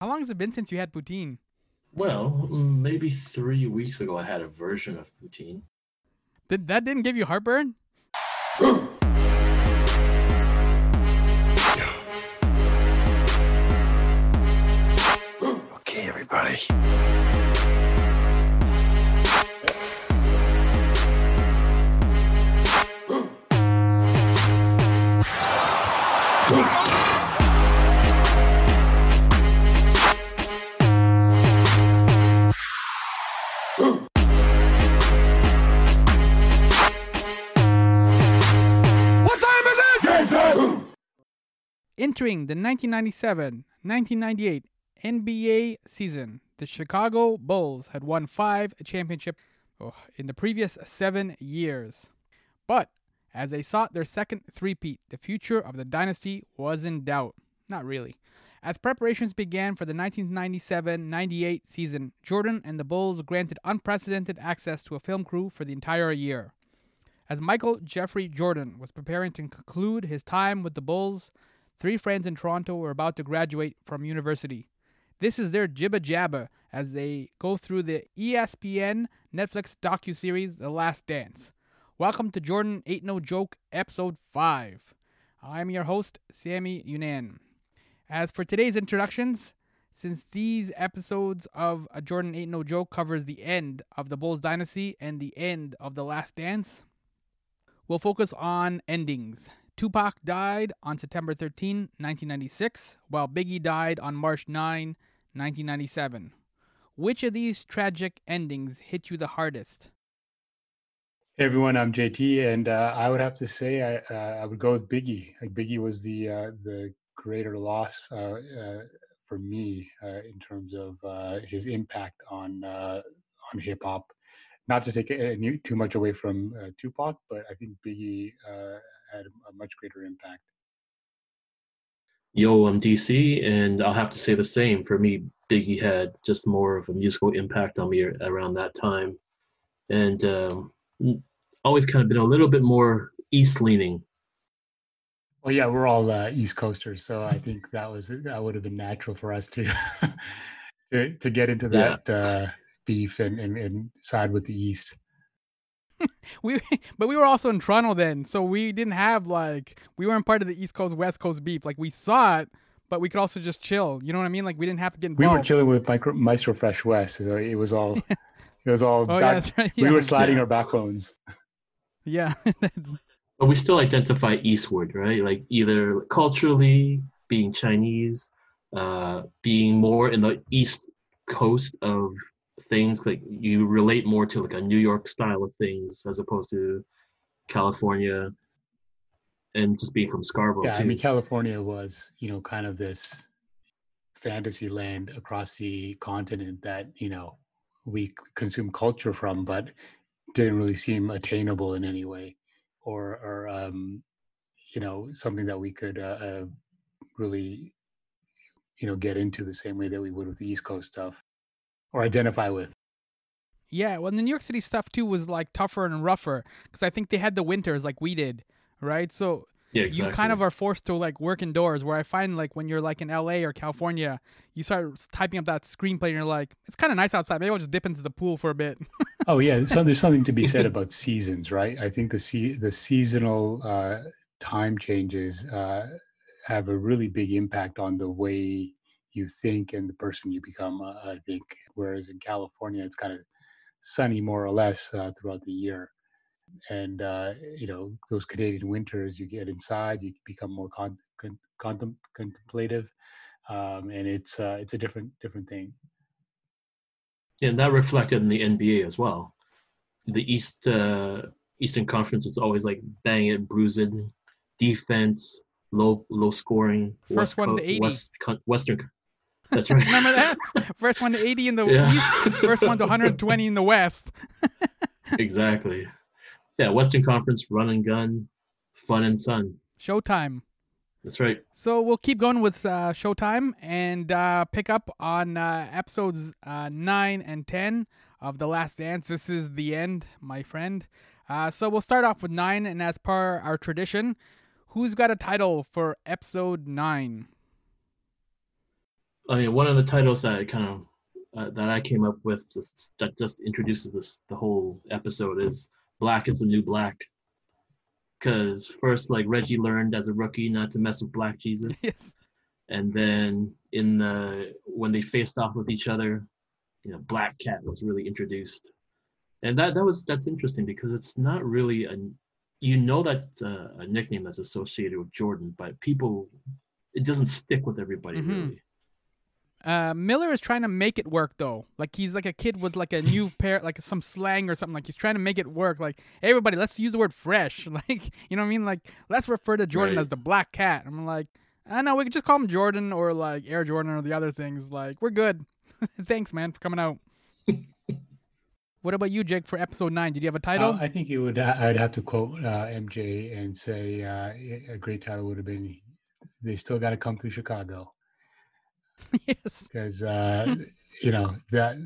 How long has it been since you had poutine? Well, maybe three weeks ago, I had a version of poutine. Did that didn't give you heartburn? Okay, everybody. Entering the 1997-1998 NBA season, the Chicago Bulls had won five championships oh, in the previous seven years. But as they sought their second three-peat, the future of the dynasty was in doubt. Not really. As preparations began for the 1997-98 season, Jordan and the Bulls granted unprecedented access to a film crew for the entire year. As Michael Jeffrey Jordan was preparing to conclude his time with the Bulls, three friends in Toronto were about to graduate from university. This is their jibba jabba as they go through the ESPN Netflix docuseries The Last Dance. Welcome to Jordan Ain't No Joke, Episode 5. I'm your host, Sammy Yunan. As for today's introductions, since these episodes of A Jordan Ain't No Joke covers the end of the Bulls dynasty and the end of The Last Dance, we'll focus on endings. Tupac died on September 13, 1996, while Biggie died on March 9, 1997. Which of these tragic endings hit you the hardest? Hey everyone, I'm JT, and uh, I would have to say I uh, I would go with Biggie. Like Biggie was the uh, the greater loss uh, uh, for me uh, in terms of his impact on on hip hop. Not to take any, too much away from Tupac, but I think Biggie had a much greater impact. Yo, I'm DC, and I'll have to say the same. For me, Biggie had just more of a musical impact on me around that time, and um, always kind of been a little bit more East leaning. Well, yeah, we're all uh, East Coasters, so I think that was that would have been natural for us to to, to get into Yeah. that uh, beef and, and and side with the East. We, but we were also in Toronto then, so we didn't have like we weren't part of the East Coast West Coast beef. Like we saw it, but we could also just chill. You know what I mean? Like we didn't have to get in. we were chilling with Micro, Maestro Fresh Wes, so it was all it was all. Oh yeah, back- that's right. We were sliding Yeah. our backbones. yeah. But we still identify eastward, right? Like either culturally being Chinese, uh, being more in the east coast of things. Like you relate more to like a New York style of things as opposed to California, and just being from Scarborough Yeah, too. I mean California was you know kind of this fantasy land across the continent that you know we consume culture from, but didn't really seem attainable in any way, or or um, you know something that we could uh, uh, really you know get into the same way that we would with the East Coast stuff, or identify with. Yeah, well, the New York City stuff too was like tougher and rougher because I think they had the winters like we did, right? So yeah, you kind of are forced to like work indoors. Where I find like when you're like in LA or California, you start typing up that screenplay and you're like, it's kind of nice outside. Maybe I'll just dip into the pool for a bit. Oh yeah, so there's something to be said about seasons, right? I think the se- the seasonal uh, time changes uh, have a really big impact on the way you think and the person you become. Uh, I think, whereas in California, it's kind of sunny more or less uh, throughout the year, and uh, you know those Canadian winters, you get inside, you become more con- con- contem- contemplative, um, and it's uh, it's a different different thing. and that reflected in the NBA as well. The East uh, Eastern Conference was always like bang it, bruise it, defense, low low scoring. First one to Co- 80. West, Western. That's right. Remember that? First one to 80 in the Yeah. East, first one to 120 in the West. exactly. Yeah, Western Conference, run and gun, fun and sun. Showtime. That's right. So we'll keep going with uh, Showtime and uh, pick up on uh, episodes uh, 9 and 10 of The Last Dance. This is the end, my friend. Uh, so we'll start off with 9, and as per our tradition, who's got a title for episode 9? I mean, one of the titles that I kind of uh, that I came up with just, that just introduces this the whole episode is "Black is the New Black." Because first, like Reggie learned as a rookie not to mess with Black Jesus, yes. and then in the when they faced off with each other, you know, Black Cat was really introduced, and that that was that's interesting because it's not really a you know that's a, a nickname that's associated with Jordan, but people it doesn't stick with everybody Mhm. really. Uh, Miller is trying to make it work though. Like he's like a kid with like a new pair, like some slang or something. Like he's trying to make it work. Like everybody, let's use the word fresh. Like you know what I mean? Like let's refer to Jordan Right. as the Black Cat. I'm like, I know we could just call him Jordan or like Air Jordan or the other things. Like we're good. Thanks, man, for coming out. what about you, Jake? For episode nine, did you have a title? Uh, I think it would. I'd have to quote uh, MJ and say uh, a great title would have been, "They still got to come through Chicago," yes. because uh, you know that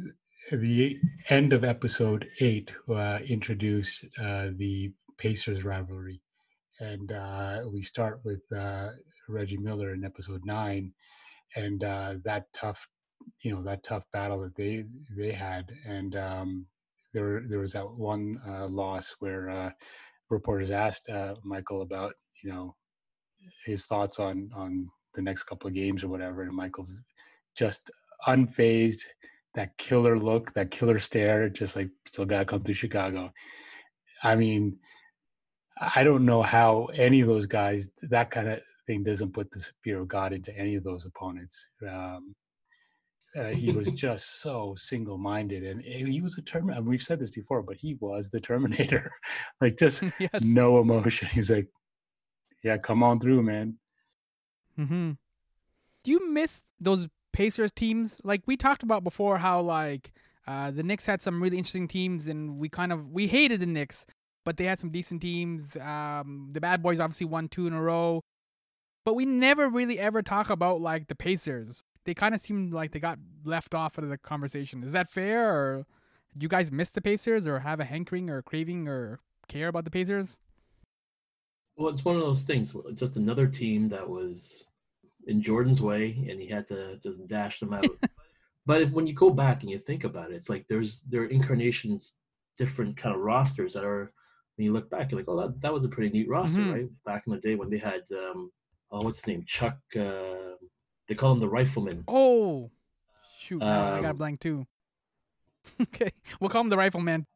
the end of episode eight uh, introduced uh, the Pacers rivalry, and uh, we start with uh, Reggie Miller in episode nine, and uh, that tough, you know, that tough battle that they they had, and um, there there was that one uh, loss where uh, reporters asked uh, Michael about you know his thoughts on on the next couple of games or whatever, and Michael's just unfazed, that killer look, that killer stare, just like still gotta come to Chicago. I mean, I don't know how any of those guys that kind of thing doesn't put the fear of God into any of those opponents. Um, uh, he was just so single-minded, and he was a Terminator. We've said this before, but he was the Terminator. like just yes. no emotion. He's like, "Yeah, come on through, man." Mm-hmm. Do you miss those Pacers teams? Like we talked about before, how like uh, the Knicks had some really interesting teams, and we kind of we hated the Knicks, but they had some decent teams. Um, the Bad Boys obviously won two in a row, but we never really ever talk about like the Pacers. They kind of seem like they got left off of the conversation. Is that fair, or do you guys miss the Pacers, or have a hankering, or craving, or care about the Pacers? Well, it's one of those things. Just another team that was in Jordan's way, and he had to just dash them out. but if, when you go back and you think about it, it's like there's there are incarnations, different kind of rosters that are. When you look back, you're like, oh, that, that was a pretty neat roster, Mhm. right? Back in the day when they had, um, oh, what's his name, Chuck. Uh, they call him the Rifleman. Oh, shoot! now I got a Um, blank too. okay, we'll call him the Rifleman.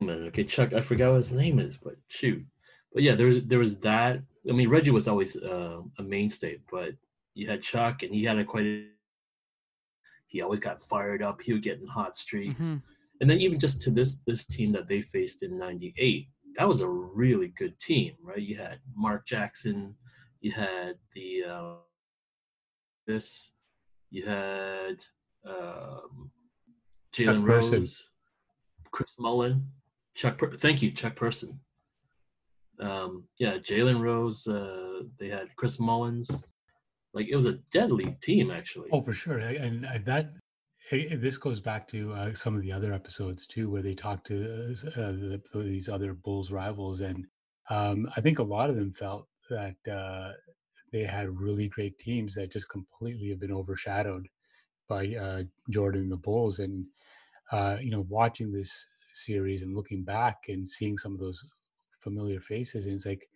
Okay, Chuck. I forgot what his name is, but shoot. But yeah, there was there was that. I mean, Reggie was always uh, a mainstay, but you had Chuck, and he had a quite. A, he always got fired up. He would get in hot streaks, Mhm. and then even just to this this team that they faced in '98, that was a really good team, right? You had Mark Jackson, you had the uh, this, you had um, Jalen Rose, Chris Mullin, Chuck. Per- Thank you, Chuck Person. Um, yeah, Jalen Rose. Uh, they had Chris Mullins. Like it was a deadly team, actually. Oh, for sure, and uh, that eh, this goes back to uh, some of the other episodes too, where they talk to uh, uh, the, these other Bulls rivals, and um, I think a lot of them felt that uh, they had really great teams that just completely have been overshadowed by uh, Jordan and the Bulls, and uh, you know, watching this series and looking back and seeing some of those familiar faces, and it's like,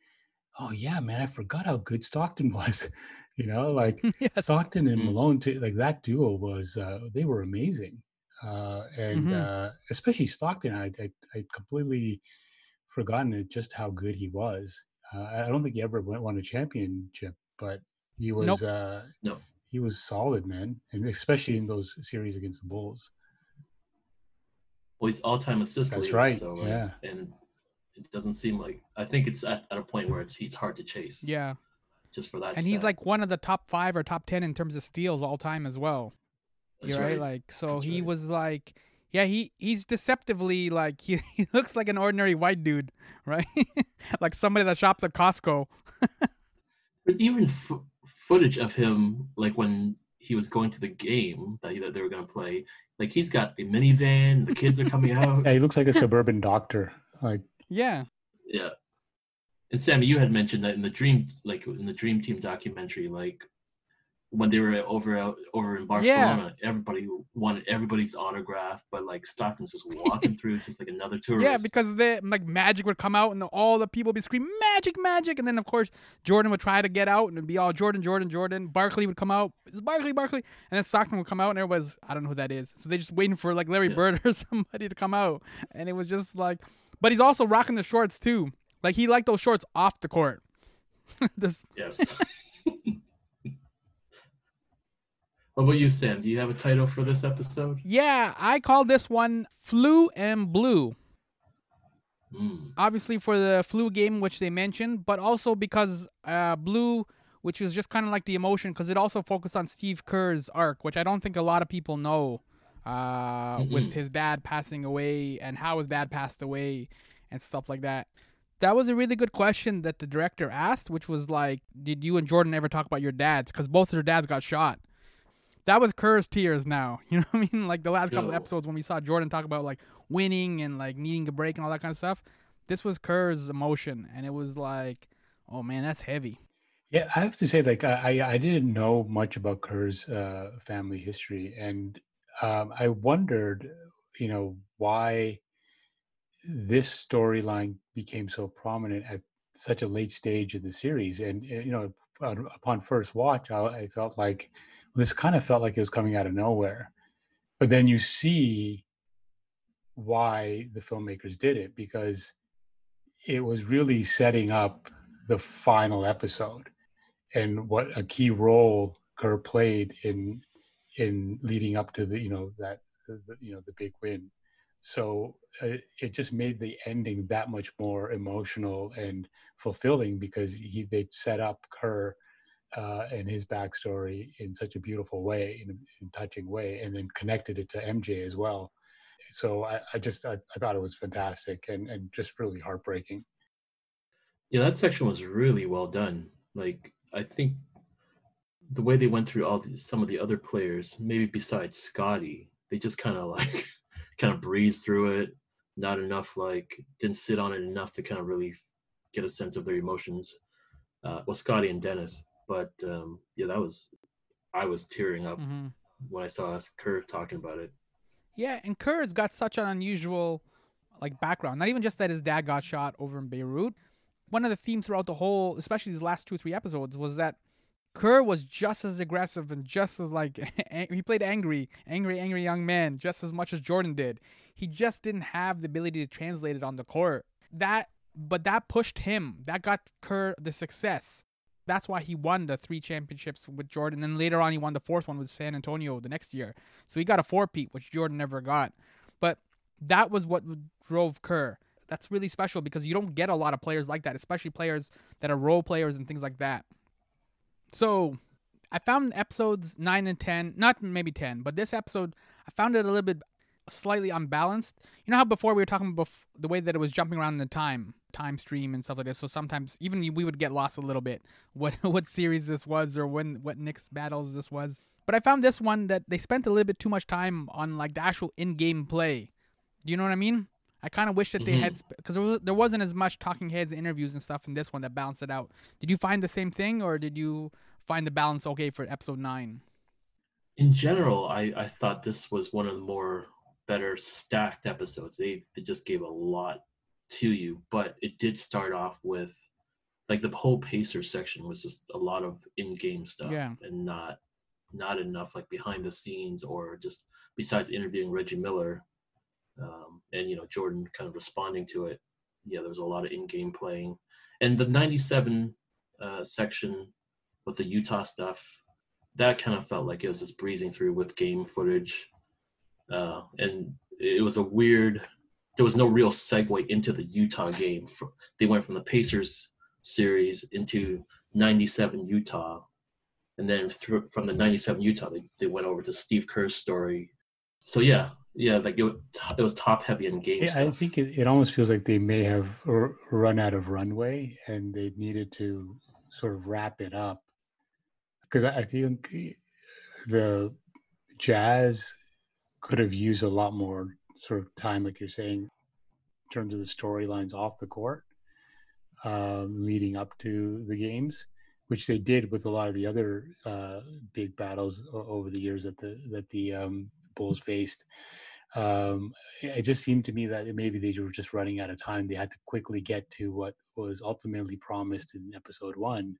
oh yeah, man, I forgot how good Stockton was. you know, like yes. Stockton and Mhm. Malone, too, like that duo was, uh, they were amazing. Uh, and Mhm. uh, especially Stockton, I, I, I completely forgotten it, just how good he was. Uh, I I don't think he ever went, won a championship, but he was, Nope. uh, No. he was solid, man. And especially in those series against the Bulls. Well, he's all-time assist That's leader. right, So, yeah. and it doesn't seem like I think it's at, at a point where it's he's hard to chase. Yeah, Just for that. and he's like one of the top five or top ten in terms of steals all time as well. That's You're right. Like so, That's he right. was like, yeah, he he's deceptively like he, he looks like an ordinary white dude, right? like somebody that shops at Costco. There's even f- footage of him like when he was going to the game that, he, that they were going to play. Like he's got the minivan, the kids are coming out. Yeah, he looks like a suburban doctor. Like, Yeah, Yeah. And Sammy, you had mentioned that in the dream, like in the Dream Team documentary, like when they were over over in Barcelona, yeah. everybody wanted everybody's autograph, but like Stockton's just walking through just like another tourist. Yeah, because the like Magic would come out and all the people would be screaming Magic, Magic, and then of course Jordan would try to get out and it'd be all Jordan, Jordan, Jordan. Barkley would come out, it's Barkley, Barkley, and then Stockton would come out and everybody's I don't know who that is, so they just waiting for like Larry yeah. Bird or somebody to come out, and it was just like, but he's also rocking the shorts too, like he liked those shorts off the court. this, yes. What about you, Sam? Do you have a title for this episode? Yeah, I called this one Flu and Blue. Mm. Obviously for the flu game, which they mentioned, but also because uh, Blue, which was just kind of like the emotion, because it also focused on Steve Kerr's arc, which I don't think a lot of people know, uh, with his dad passing away and how his dad passed away and stuff like that. That was a really good question that the director asked, which was like, "Did you and Jordan ever talk about your dads?" Because both of their dads got shot that was Kerr's tears now. You know what I mean? Like the last couple episodes when we saw Jordan talk about like winning and like needing a break and all that kind of stuff. This was Kerr's emotion, and it was like, oh man, that's heavy. Yeah, I have to say, like I I didn't know much about Kerr's uh, family history, and um, I wondered, you know, why this storyline became so prominent at such a late stage in the series. And you know, upon first watch, I, I felt like this kind of felt like it was coming out of nowhere. But then you see why the filmmakers did it because it was really setting up the final episode and what a key role Kerr played in in leading up to the you know that the, you know the big win. So uh, it just made the ending that much more emotional and fulfilling because he they'd set up Kerr uh, and his backstory in such a beautiful way, in a touching way, and then connected it to MJ as well. So I, I just I, I, thought it was fantastic and, and just really heartbreaking. Yeah, that section was really well done. Like I think the way they went through all the, some of the other players, maybe besides Scottie, they just kind of like kind of breezed through it. Not enough like didn't sit on it enough to kind of really get a sense of their emotions. Uh, well, Scottie and Dennis, but um, yeah, that was I was tearing up mm-hmm. when I saw Kerr talking about it. Yeah, and Kerr's got such an unusual like background. Not even just that his dad got shot over in Beirut. One of the themes throughout the whole, especially these last two or three episodes, was that Kerr was just as aggressive and just as like he played angry, angry, angry young man just as much as Jordan did. He just didn't have the ability to translate it on the court. That, but that pushed him. That got Kerr the success that's why he won the three championships with Jordan. And later on, he won the fourth one with San Antonio the next year. So he got a four-peat, which Jordan never got. But that was what drove Kerr. That's really special because you don't get a lot of players like that, especially players that are role players and things like that. So I found episodes 9 and 10, not maybe 10, but this episode, I found it a little bit slightly unbalanced. You know how before we were talking about the way that it was jumping around in the time time stream and stuff like this. So sometimes even we would get lost a little bit what what series this was or when what Knicks battles this was. But I found this one that they spent a little bit too much time on like the actual in-game play. Do you know what I mean? I kind of wish that mm-hmm. they had because there, was, there wasn't as much talking heads, interviews, and stuff in this one that balanced it out. Did you find the same thing, or did you find the balance okay for episode nine? In general, I, I thought this was one of the more better stacked episodes. They they just gave a lot to you, but it did start off with like the whole pacer section was just a lot of in-game stuff yeah. and not not enough like behind the scenes or just besides interviewing Reggie Miller um, and you know Jordan kind of responding to it. Yeah, there was a lot of in-game playing, and the '97 uh, section with the Utah stuff that kind of felt like it was just breezing through with game footage, uh, and it was a weird there was no real segue into the Utah game. They went from the Pacers series into 97 Utah. And then through, from the 97 Utah, they, they went over to Steve Kerr's story. So, yeah, yeah, like it, it was top heavy in game yeah, I think it, it almost feels like they may have run out of runway and they needed to sort of wrap it up. Because I think the Jazz could have used a lot more sort of time, like you're saying, in terms of the storylines off the court, um, leading up to the games. which they did with a lot of the other uh, big battles over the years that the that the um, Bulls faced. Um, it just seemed to me that maybe they were just running out of time. They had to quickly get to what was ultimately promised in episode one,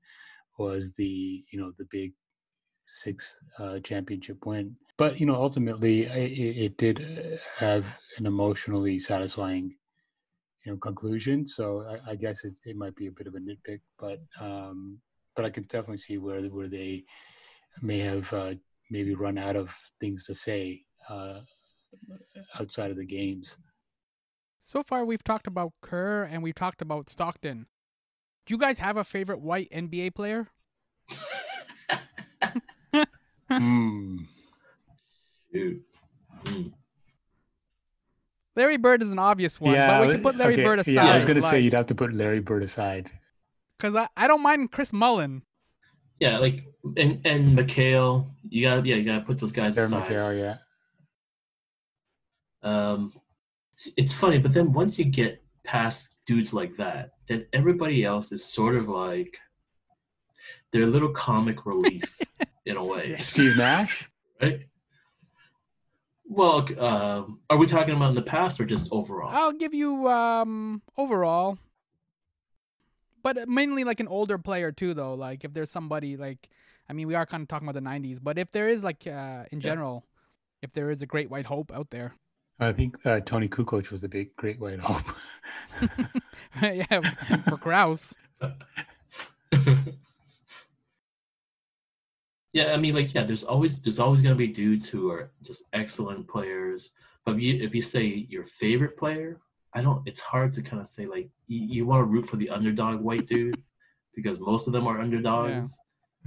was the you know the big six uh, championship win. But you know, ultimately, it, it, did have an emotionally satisfying, you know, conclusion. So I, I guess it, it, might be a bit of a nitpick, but um, but I can definitely see where where they may have uh, maybe run out of things to say uh, outside of the games. So far, we've talked about Kerr and we've talked about Stockton. Do you guys have a favorite white NBA player? Hmm. Dude. Mm. Larry Bird is an obvious one, yeah, but we can put Larry okay, Bird aside. Yeah, I was going to like, say you'd have to put Larry Bird aside. Because I, I don't mind Chris Mullin. Yeah, like and and McHale, you got yeah, you got to put those guys Darren aside. McHale, yeah. Um, it's funny, but then once you get past dudes like that, then everybody else is sort of like they're a little comic relief in a way. Steve Nash, right? Well, um, are we talking about in the past or just overall? I'll give you um, overall, but mainly like an older player too, though. Like if there's somebody like, I mean, we are kind of talking about the '90s, but if there is like uh, in general, yeah. if there is a great white hope out there, I think uh, Toni Kukoc was a big great white hope. yeah, for Krause. yeah, I mean, like, yeah, there's always there's always gonna be dudes who are just excellent players. But if you if you say your favorite player, I don't. It's hard to kind of say like you, you want to root for the underdog white dude because most of them are underdogs.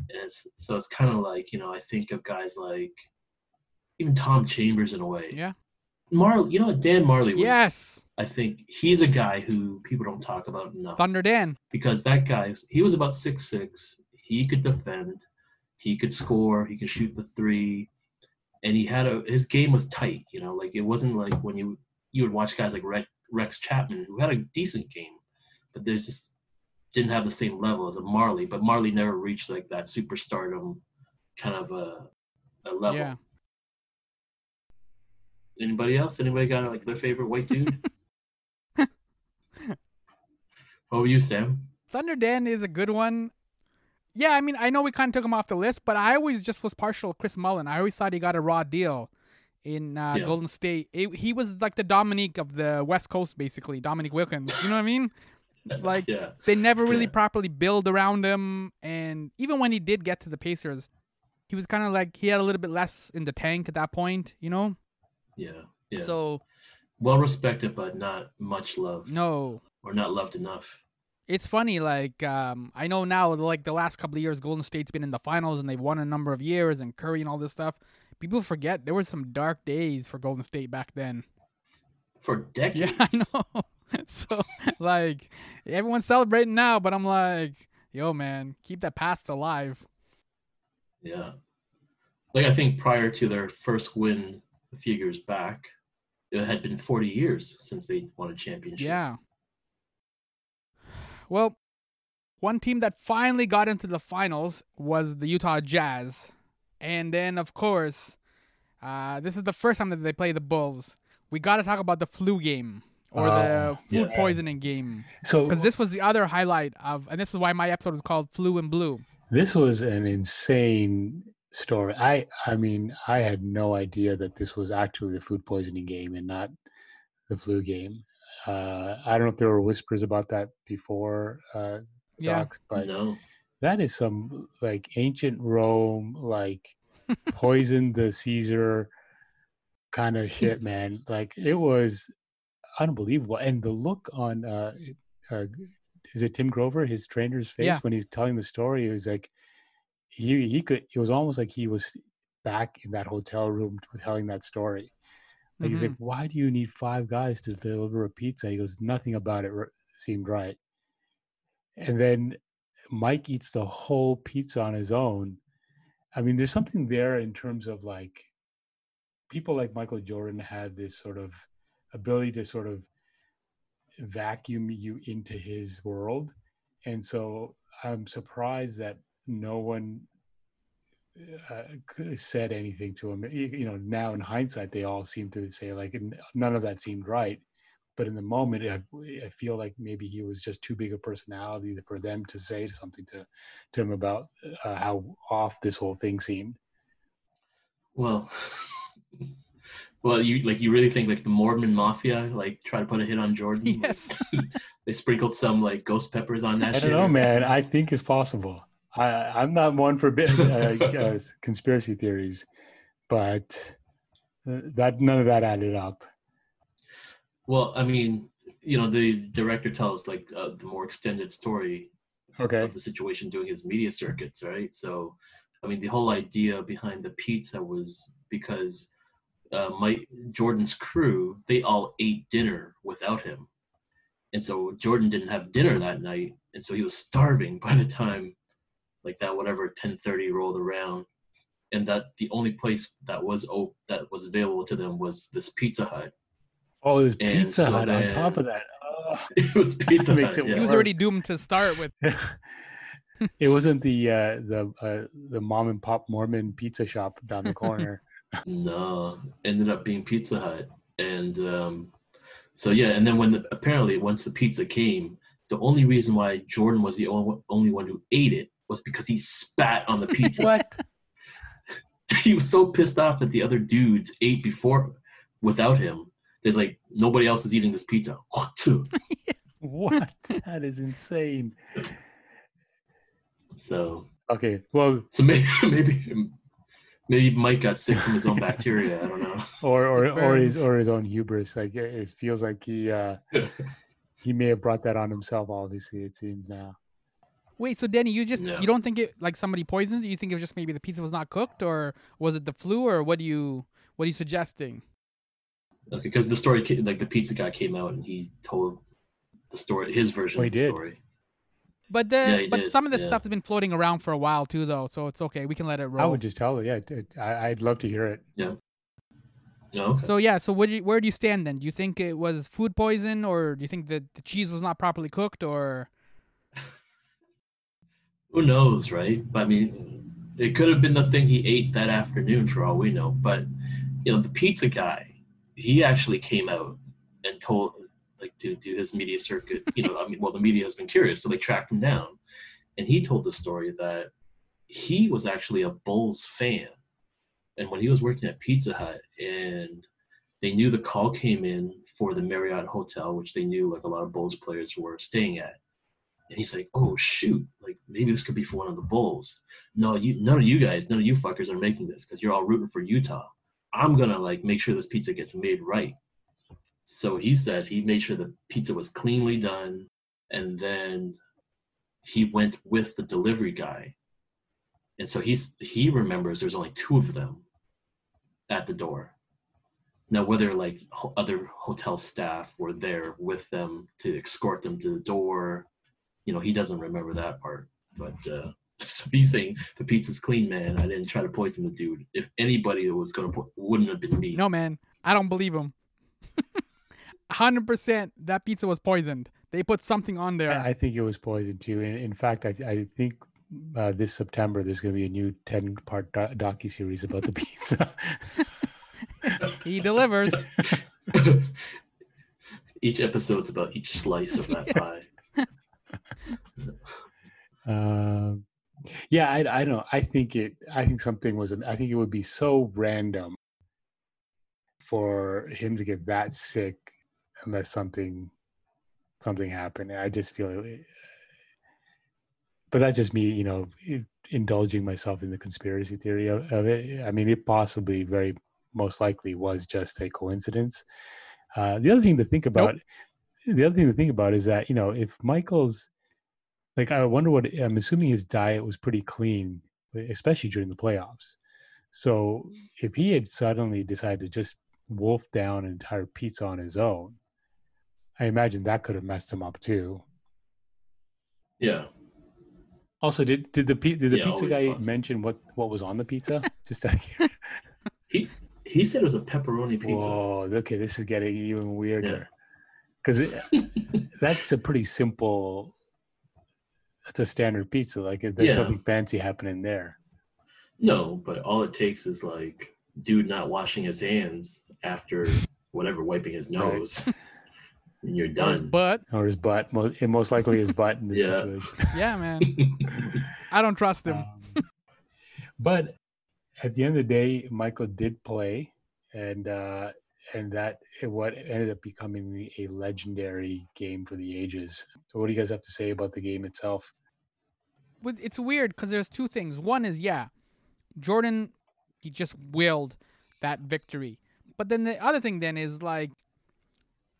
Yeah. It's, so it's kind of like you know I think of guys like even Tom Chambers in a way. Yeah. Majerle, you know Dan Majerle. Was, yes. I think he's a guy who people don't talk about enough. Thunder Dan. Because that guy, he was about six six. He could defend. He could score. He could shoot the three, and he had a his game was tight. You know, like it wasn't like when you you would watch guys like Rex, Rex Chapman who had a decent game, but there's just didn't have the same level as a Majerle. But Majerle never reached like that superstardom kind of a, a level. Yeah. Anybody else? Anybody got like their favorite white dude? what were you, Sam? Thunder Dan is a good one. Yeah, I mean, I know we kind of took him off the list, but I always just was partial to Chris Mullin. I always thought he got a raw deal in uh, yeah. Golden State. It, he was like the Dominique of the West Coast, basically. Dominique Wilkins. You know what I mean? Like yeah. they never really yeah. properly build around him, and even when he did get to the Pacers, he was kind of like he had a little bit less in the tank at that point. You know? Yeah. Yeah. So well respected, but not much love. No. Or not loved enough. It's funny, like um, I know now, like the last couple of years, Golden State's been in the finals and they've won a number of years, and Curry and all this stuff. People forget there were some dark days for Golden State back then. For decades. Yeah, I know. so like everyone's celebrating now, but I'm like, yo, man, keep that past alive. Yeah. Like I think prior to their first win a few years back. It had been 40 years since they won a championship. Yeah. Well, one team that finally got into the finals was the Utah Jazz. And then, of course, uh, this is the first time that they play the Bulls. We got to talk about the flu game or the oh, food yes. poisoning game. So, because this was the other highlight of, and this is why my episode was called "Flu and Blue." This was an insane story. I I mean, I had no idea that this was actually the food poisoning game and not the flu game. Uh, I don't know if there were whispers about that before, uh, yeah. docs, but no. that is some like ancient Rome, like poison the Caesar kind of shit, man. Like it was unbelievable, and the look on uh, uh is it Tim Grover, his trainer's face yeah. when he's telling the story, it was like he he could it was almost like he was back in that hotel room telling that story like mm-hmm. he's like mm-hmm. why do you need five guys to deliver a pizza he goes nothing about it seemed right and then mike eats the whole pizza on his own i mean there's something there in terms of like people like michael jordan had this sort of ability to sort of vacuum you into his world and so i'm surprised that no one uh, said anything to him. You, you know, now in hindsight, they all seem to say like none of that seemed right. But in the moment, I, I feel like maybe he was just too big a personality for them to say something to, to him about uh, how off this whole thing seemed. Well, well, you like you really think like the Mormon Mafia like try to put a hit on Jordan? Yes. they sprinkled some like ghost peppers on that. I don't shit. know, man. I think it's possible. I, I'm not one for uh, uh, conspiracy theories, but uh, that none of that added up. Well, I mean, you know, the director tells like uh, the more extended story Okay. of the situation doing his media circuits, right? So, I mean, the whole idea behind the pizza was because uh, Mike Jordan's crew they all ate dinner without him, and so Jordan didn't have dinner that night, and so he was starving by the time like that whatever 10:30 rolled around, and that the only place that was op- that was available to them was this Pizza Hut. Oh, it was And Pizza so Hut on top of that. Oh. It was Pizza makes Hut. it yeah. He was already doomed to start with. it wasn't the uh, the uh, the mom and pop Mormon pizza shop down the corner. No, ended up being Pizza Hut, and um, so yeah, and then when the, apparently once the pizza came, the only reason why Jordan was the only, only one who ate it was because he spat on the pizza. what? he was so pissed off that the other dudes ate before without him. There's like nobody else is eating this pizza. What? That is insane. So Okay, well, so maybe maybe maybe Mike got sick from his own bacteria. I don't know. or or or his or his own hubris. Like it it feels like he uh, he may have brought that on himself. Obviously, it seems now. Wait, so Danny, you just No. you don't think it like somebody poisoned? You think it was just maybe the pizza was not cooked, or was it the flu, or what do you what are you suggesting? Okay, because the story, ca- like the pizza guy came out and he told the story, his version Oh, of the did? story. But the Yeah, but did, some of the yeah. stuff has been floating around for a while too, though, so it's okay. We can let it roll. I would just tell it. Yeah, it, I, I'd love to hear it. Yeah. No, okay. So yeah, so what do you, where do you stand then? Do you think it was food poison, or do you think that the cheese was not properly cooked, or who knows, right? But I mean, it could have been the thing he ate that afternoon, for all we know. But you know, the pizza guy, he actually came out and told, like, to do his media circuit. You know, I mean, well, the media has been curious, so they tracked him down, and he told the story that he was actually a Bulls fan, and when he was working at Pizza Hut, and they knew the call came in for the Marriott Hotel, which they knew like a lot of Bulls players were staying at. And he's like, "Oh shoot! Like maybe this could be for one of the Bulls. No, you, none of you guys, none of you fuckers are making this because you're all rooting for Utah. I'm gonna like make sure this pizza gets made right." So he said he made sure the pizza was cleanly done, and then he went with the delivery guy. And so he's he remembers there's only two of them at the door. Now, whether like ho- other hotel staff were there with them to escort them to the door, you know, he doesn't remember that part. But uh, so he's saying the pizza's clean, man. I didn't try to poison the dude. If anybody was gonna, po- wouldn't have been me. no, man? I don't believe him. Hundred percent, that pizza was poisoned. They put something on there. I I think it was poisoned too. In, in fact, I, I think uh, this September there's going to be a new ten part do- docu series about the pizza. he delivers. each episode's about each slice of that pie. Um, yeah, I, I don't. I think it. I think something was. I think it would be so random for him to get that sick unless something something happened. I just feel. It, but that's just me, you know, indulging myself in the conspiracy theory of, of it. I mean, it possibly, very most likely, was just a coincidence. Uh, the other thing to think about, the other thing to think about is that you know, if Michael's like I wonder what I'm assuming his diet was pretty clean, especially during the playoffs. So if he had suddenly decided to just wolf down an entire pizza on his own, I imagine that could have messed him up too. Yeah. Also, did did the did the Yeah, pizza guy possible. mention what what was on the pizza? Just out curiosity. He he said it was a pepperoni pizza. Oh, okay, this is getting even weirder. Because that's a pretty simple, That's a standard pizza. Like there's Yeah. something fancy happening there. No, but all it takes is like dude not washing his hands after whatever wiping his Right. nose, and you're Or his done. butt. Or his butt. Mo- it most likely his butt in this Yeah. situation. Yeah, man. I don't trust him. Um, but at the end of the day, Michael did play, and uh, and that what ended up becoming a legendary game for the ages. So, what do you guys have to say about the game itself? With- it's weird because there's two things. One is yeah, Jordan he just willed that victory. But then the other thing then is like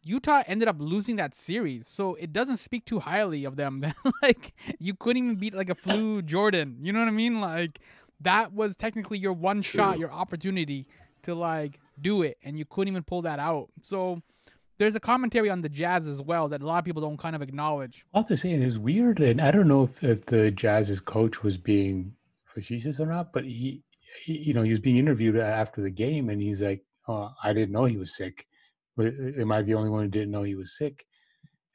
Utah ended up losing that series, so it doesn't speak too highly of them. Like you couldn't even beat like a flu Jordan. You know what I mean? Like that was technically your one shot, your opportunity to like do it, and you couldn't even pull that out. So there's a commentary on the Jazz as well that a lot of people don't kind of acknowledge. I'll have to say it is weird, and I don't know if, if the Jazz's coach was being facetious or not, but he, he, you know, he was being interviewed after the game, and he's like, oh, "I didn't know he was sick. Am I the only one who didn't know he was sick?"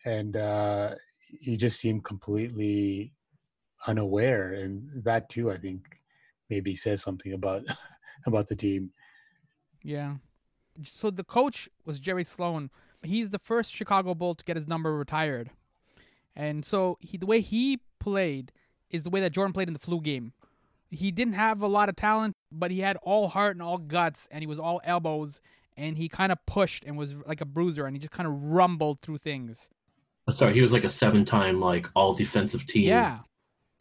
And uh, he just seemed completely unaware, and that too, I think, maybe says something about about the team. Yeah. So the coach was Jerry Sloan. He's the first Chicago Bull to get his number retired. And so he, the way he played is the way that Jordan played in the flu game. He didn't have a lot of talent, but he had all heart and all guts, and he was all elbows, and he kind of pushed and was like a bruiser, and he just kind of rumbled through things. Sorry, he was like a seven-time like all defensive team Yeah.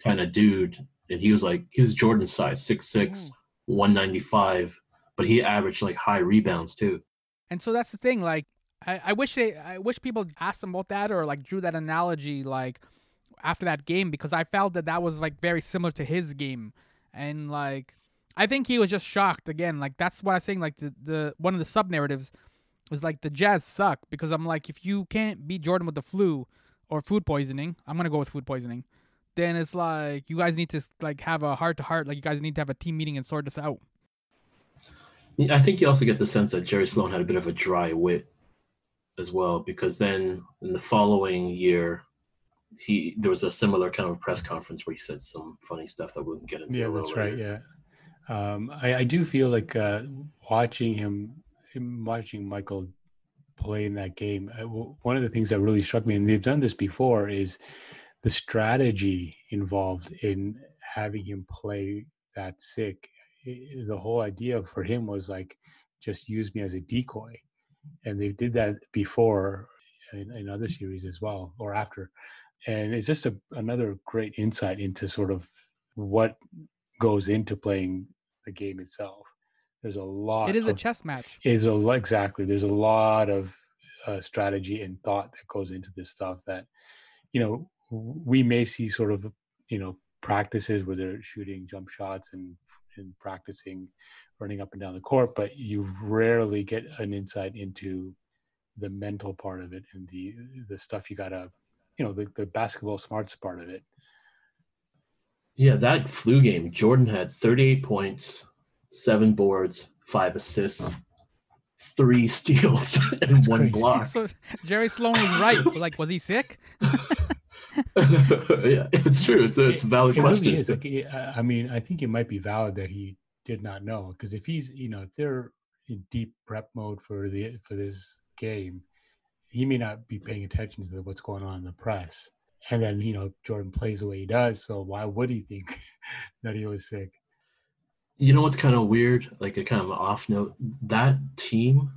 kind of dude, and he was like he's Jordan size, 6'6", Mhm. 195, but he averaged like high rebounds too. And so that's the thing. Like, I, I wish they, I wish people asked him about that or like drew that analogy like after that game because I felt that that was like very similar to his game, and like I think he was just shocked again. Like that's what I'm saying. Like the the one of the sub narratives was like the Jazz suck because I'm like if you can't beat Jordan with the flu or food poisoning, I'm gonna go with food poisoning. Then it's like you guys need to like have a heart to heart. Like you guys need to have a team meeting and sort this out. I think you also get the sense that Jerry Sloan had a bit of a dry wit as well, because then in the following year, he there was a similar kind of press conference where he said some funny stuff that we can get into. Yeah, that's right. Yeah, um, I, I do feel like uh, watching him, him, watching Michael play in that game. I, w- one of the things that really struck me, and they've done this before, is the strategy involved in having him play that sick. I- The whole idea for him was like, just use me as a decoy, and they did that before in, in other series as well, or after. And it's just a, another great insight into sort of what goes into playing the game itself. There's a lot. It is a chess match. is a exactly. There's a lot of uh, strategy and thought that goes into this stuff. That you know we may see sort of you know practices where they're shooting jump shots and and practicing running up and down the court, but you rarely get an insight into the mental part of it and the the stuff you gotta you know the, the basketball smarts part of it. Yeah, that flu game, Jordan had 38 points, seven boards, five assists, three steals, and That's one crazy. block. So Jerry Sloan is right. Like, was he sick? yeah, it's true. It's a, it's a valid it question. really is. Like, I I mean, I think it might be valid that he did not know because if he's, you know, if they're in deep prep mode for the for this game, he may not be paying attention to what's going on in the press. And then, you know, Jordan plays the way he does, so why would he think that he was sick? You know what's kind of weird? Like a kind of off note. That team,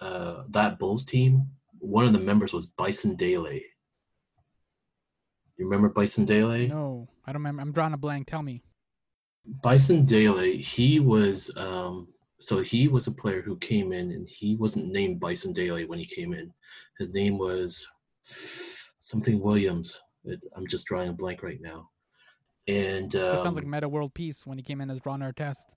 uh, that Bulls team, one of the members was Bison Dele. You remember Bison Dele? No, I don't remember. I'm drawing a blank. Tell me. Bison Dele, he was um so he was a player who came in and he wasn't named Bison Dele when he came in. His name was something Williams. It, I'm just drawing a blank right now. And um, That sounds like Meta World Peace when he came in as Ron Artest.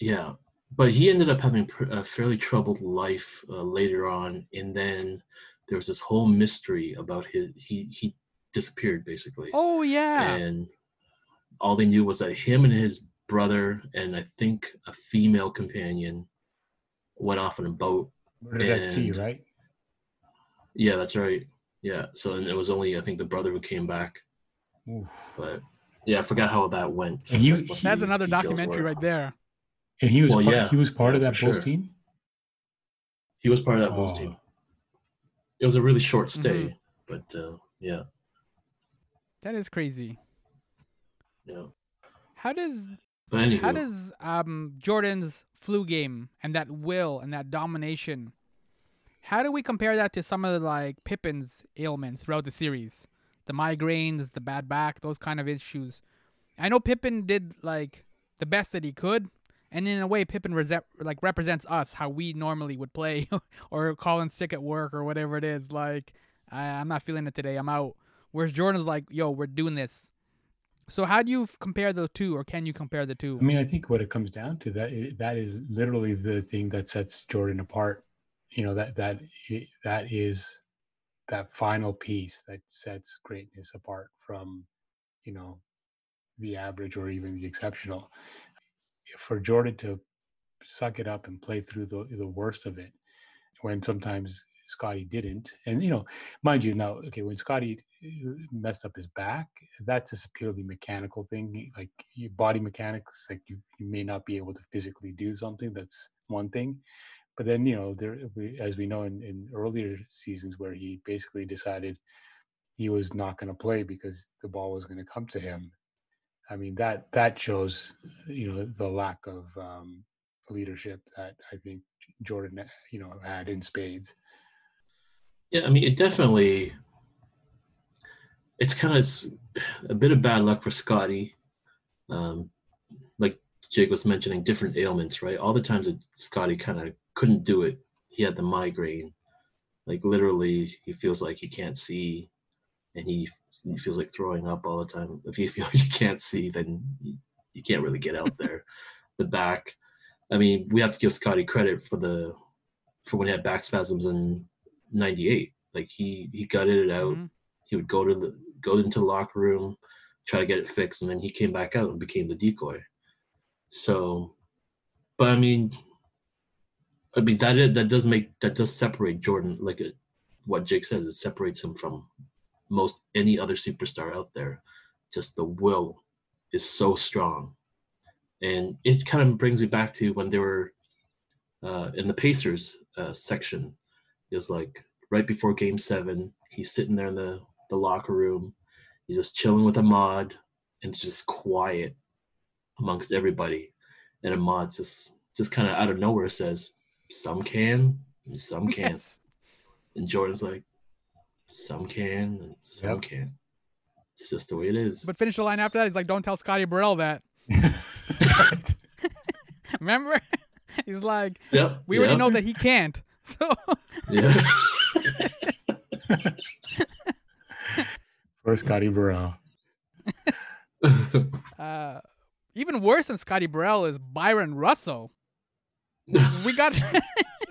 yeah, but he ended up having a fairly troubled life uh, later on, and then there was this whole mystery about his he he disappeared basically. Oh yeah. and all they knew was that him and his brother and I think a female companion went off on a boat. Murdered at sea, right? Yeah, that's right. Yeah, so and it was only I think the brother who came back. Oof. But yeah, I forgot how that went. And you- like, That's the another details documentary right there. And he was Well, part, yeah. he was part of that for Bulls sure. team. He was part of that Bulls Oh. team. It was a really short stay, Mhm. but uh, yeah, That is crazy. How does anyway, how does um Jordan's flu game and that will and that domination how do we compare that to some of the like Pippen's ailments throughout the series? The migraines, the bad back, those kind of issues. I know Pippen did like the best that he could, and in a way Pippen rese- like represents us how we normally would play or calling sick at work or whatever it is. Like I- I'm not feeling it today, I'm out. Whereas Jordan's like, yo, we're doing this. So how do you compare those two, or can you compare the two? I mean, I think what it comes down to that that is literally the thing that sets Jordan apart. You know that that that is that final piece that sets greatness apart from, you know, the average or even the exceptional. For Jordan to suck it up and play through the the worst of it, when sometimes Scottie didn't, and you know, mind you, now okay, when Scottie messed up his back, that's just a purely mechanical thing. Like your body mechanics, like you, you may not be able to physically do something. That's one thing. But then you know, there as we know in, in earlier seasons where he basically decided he was not going to play because the ball was going to come to him. I mean that that shows you know the lack of um, leadership that I think Jordan you know had in spades. Yeah, I mean, it definitely. It's kind of a bit of bad luck for Scottie. Um, like Jake was mentioning, different ailments, right? All the times that Scottie kind of couldn't do it, he had the migraine. Like literally, he feels like he can't see, and he, he feels like throwing up all the time. If you feel like you can't see, then you, you can't really get out there. the back. I mean, we have to give Scottie credit for the for when he had back spasms in '98. Like he he gutted it out. Mhm. He would go to the go into the locker room, try to get it fixed, and then he came back out and became the decoy. So, but I mean, I mean that is, that does make that does separate Jordan. Like it, what Jake says, it separates him from most any other superstar out there. Just the will is so strong, and it kind of brings me back to when they were uh, in the Pacers uh, section. It was like right before Game Seven. He's sitting there in the the locker room. He's just chilling with Ahmad, and it's just quiet amongst everybody. And Ahmad just just kind of out of nowhere says, "Some can, and some can't." Yes. And Jordan's like, "Some can, and some Yep. can't." It's just the way it is. But finish the line after that. He's like, "Don't tell Scotty Burrell that." Remember? He's like, yep, "We already know that he can't." So Yeah. For Scotty Burrell. uh, even worse than Scotty Burrell is Bryon Russell. We got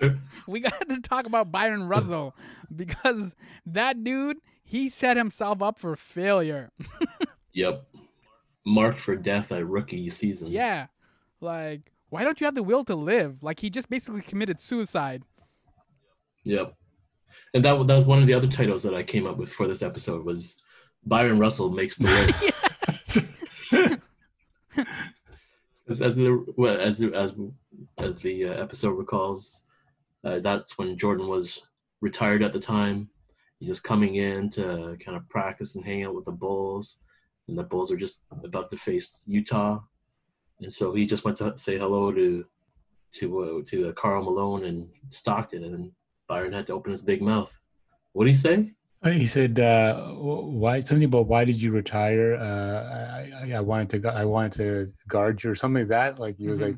we got to talk about Bryon Russell because that dude he set himself up for failure. yep. Marked for death at rookie season. Yeah, like why don't you have the will to live? Like he just basically committed suicide. Yep. And that that was one of the other titles that I came up with for this episode was Bryon Russell makes the list. as, as the well, as as as the uh, episode recalls, uh, that's when Jordan was retired at the time. He's just coming in to kind of practice and hang out with the Bulls, and the Bulls are just about to face Utah, and so he just went to say hello to to uh, to uh, Karl Malone and Stockton, and Bryon had to open his big mouth. What did he say? He said, uh, "Why something about why did you retire? Uh, I, I, I wanted to, I wanted to guard you or something like that." Like he was Mhm. like,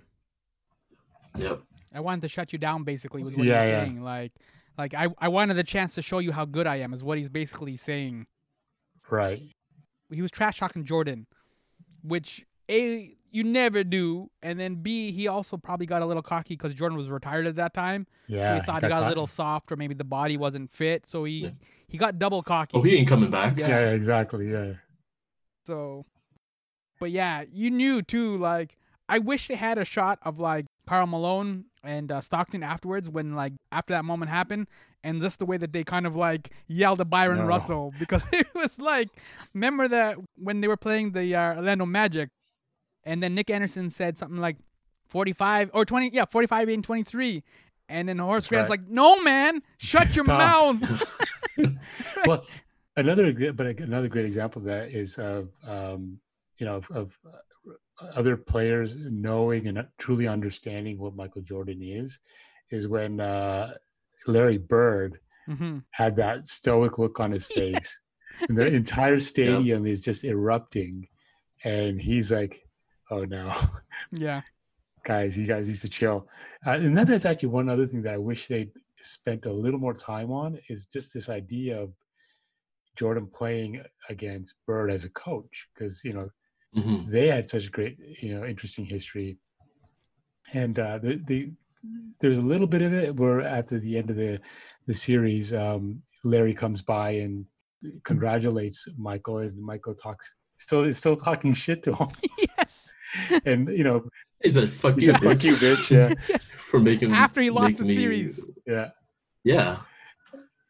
Yep. I wanted to shut you down. Basically, was what Yeah, he was yeah. saying. Like, like I I wanted the chance to show you how good I am. Is what he's basically saying. "Right, he was trash talking Jordan, which a you never do, and then b he also probably got a little cocky because Jordan was retired at that time, yeah." so he thought he got, a little soft, or maybe the body wasn't fit, so he Yeah. He got double cocky. Oh, he ain't coming back. Yeah. Yeah, exactly. Yeah, So, but yeah, you knew too. Like, I wish they had a shot of like Karl Malone and uh, Stockton afterwards when like after that moment happened and just the way that they kind of like yelled at Bryon No. Russell because it was like remember that when they were playing the uh, Orlando Magic and then Nick Anderson said something like 45 or 20 yeah 45 and 23 and then Horace That's Grant's right. like no man shut your Stop. mouth well, another but another great example of that is of um, you know of, of uh, other players knowing and truly understanding what Michael Jordan is, is when uh, Larry Bird hmm had that stoic look on his face, and the entire stadium is just erupting, and he's like, "Oh no." yeah. Guys, you guys need to chill. Uh, and then there's actually one other thing that I wish they'd spent a little more time on is just this idea of Jordan playing against Bird as a coach, because you know Mhm. they had such a great, you know, interesting history. And uh, the, the there's a little bit of it where after the end of the the series, um, Larry comes by and congratulates Michael, and Michael talks still is still talking shit to him, yes and you know, He said, "Fuck you, said, "Fuck bitch," you, bitch." Yeah, yes for making After he lost the me- series. yeah. Yeah.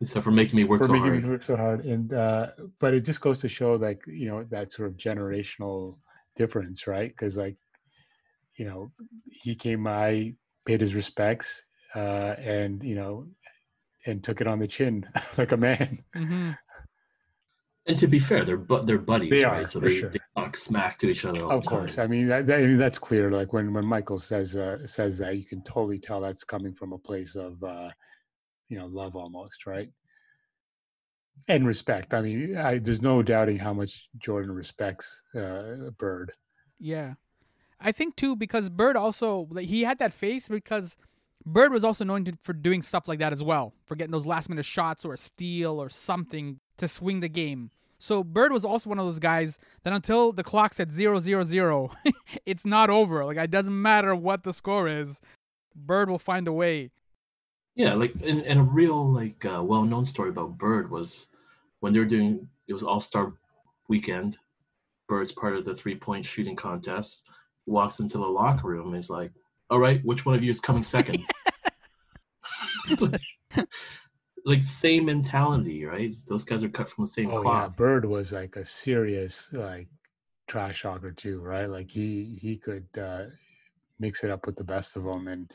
He said, "For making me work for so making hard." me work so hard and uh but it just goes to show like you know that sort of generational difference right because like you know he came I paid his respects uh and you know and took it on the chin like a man hmm And to be fair, they're but they're buddies, They right? are, so for they, sure. they talk smack to each other all of the course time. i mean that, that, that's clear like when when michael says uh says that you can totally tell that's coming from a place of uh you know love almost right and respect i mean I, there's no doubting how much jordan respects uh bird Yeah. I think too because Bird also like, he had that face because Bird was also known to, for doing stuff like that as well, for getting those last minute shots or a steal or something to swing the game. So Bird was also one of those guys that until the clock said zero zero zero, it's not over. Like it doesn't matter what the score is, Bird will find a way. Yeah, like and, and a real like uh, well-known story about Bird was when they were doing it was All Star Weekend. Bird's part of the three-point shooting contest. Walks into the locker room and is like, "All right, which one of you is coming second? like same mentality, right? Those guys are cut from the same Oh yeah, cloth. Bird was like a serious like trash talker too, right? Like he he could uh, mix it up with the best of them, and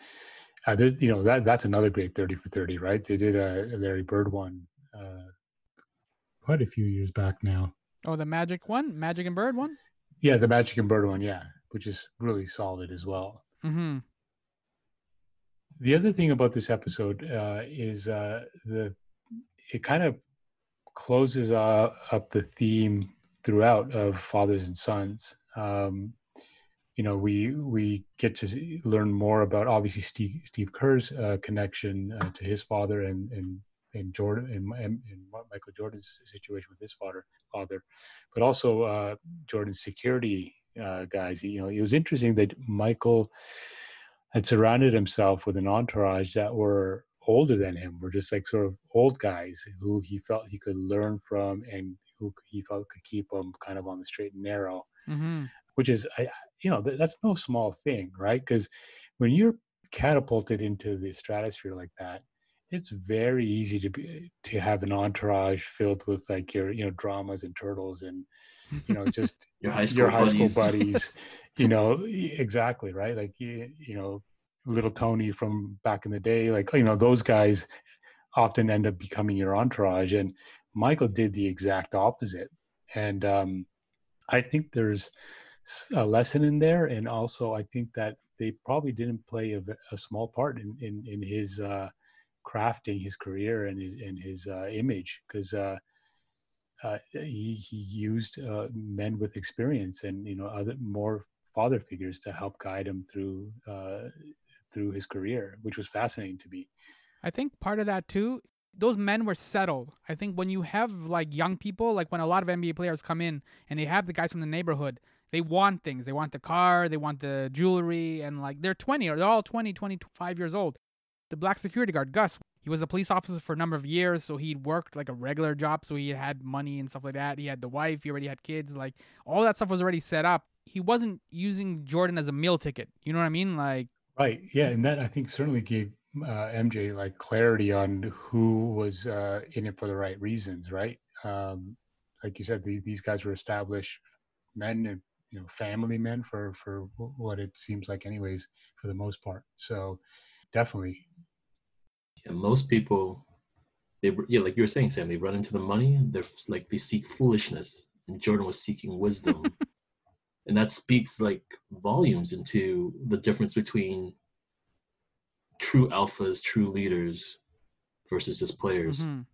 uh, there's you know that that's another great thirty for thirty, right? They did a, a Larry Bird one uh, quite a few years back now. Oh, the Magic one, Magic and Bird one. Yeah, the Magic and Bird one, yeah, which is really solid as well. Mm-hmm. The other thing about this episode uh, is uh, the it kind of closes uh, up the theme throughout of fathers and sons. Um, you know, we we get to learn more about obviously Steve Steve Kerr's uh, connection uh, to his father and and and Jordan and, and, and Michael Jordan's situation with his father father, but also uh, Jordan's security guys. You know, it was interesting that Michael had surrounded himself with an entourage that were older than him, were just like sort of old guys who he felt he could learn from and who he felt could keep him kind of on the straight and narrow, Mm-hmm. which is, I, I- you know, th- that's no small thing, right? Because when you're catapulted into the stratosphere like that, it's very easy to be to have an entourage filled with like your you know dramas and turtles and you know just Your high school your high school buddies. you know exactly right? Like you, you know little tony from back in the day like you know those guys often end up becoming your entourage and michael did the exact opposite. And um i think there's a lesson in there and also i think that they probably didn't play a small part in in, in his uh crafting his career and his and his uh, image because uh uh, he, he used uh, men with experience and you know other more father figures to help guide him through uh, through his career, which was fascinating to me. I think part of that too, those men were settled. I think when you have like young people, like when a lot of NBA players come in and they have the guys from the neighborhood, they want things. They want the car, they want the jewelry, and like they're 20 or they're all 20, 25 years old. The black security guard, Gus, he was a police officer for a number of years, so he'd worked like a regular job, so he had money and stuff like that. He had the wife, he already had kids, like all that stuff was already set up. He wasn't using Jordan as a meal ticket. You know what I mean? Like Right. Yeah, and that I think certainly gave uh, MJ like clarity on who was uh, in it for the right reasons. Right. Um, like you said, the, these guys were established men and you know family men for for what it seems like, anyways, for the most part. So definitely. Yeah, most people, they yeah, like you were saying, Sam, they run into the money. They're like they seek foolishness, and Jordan was seeking wisdom. and that speaks like volumes into the difference between true alphas, true leaders, versus just players. Mhm.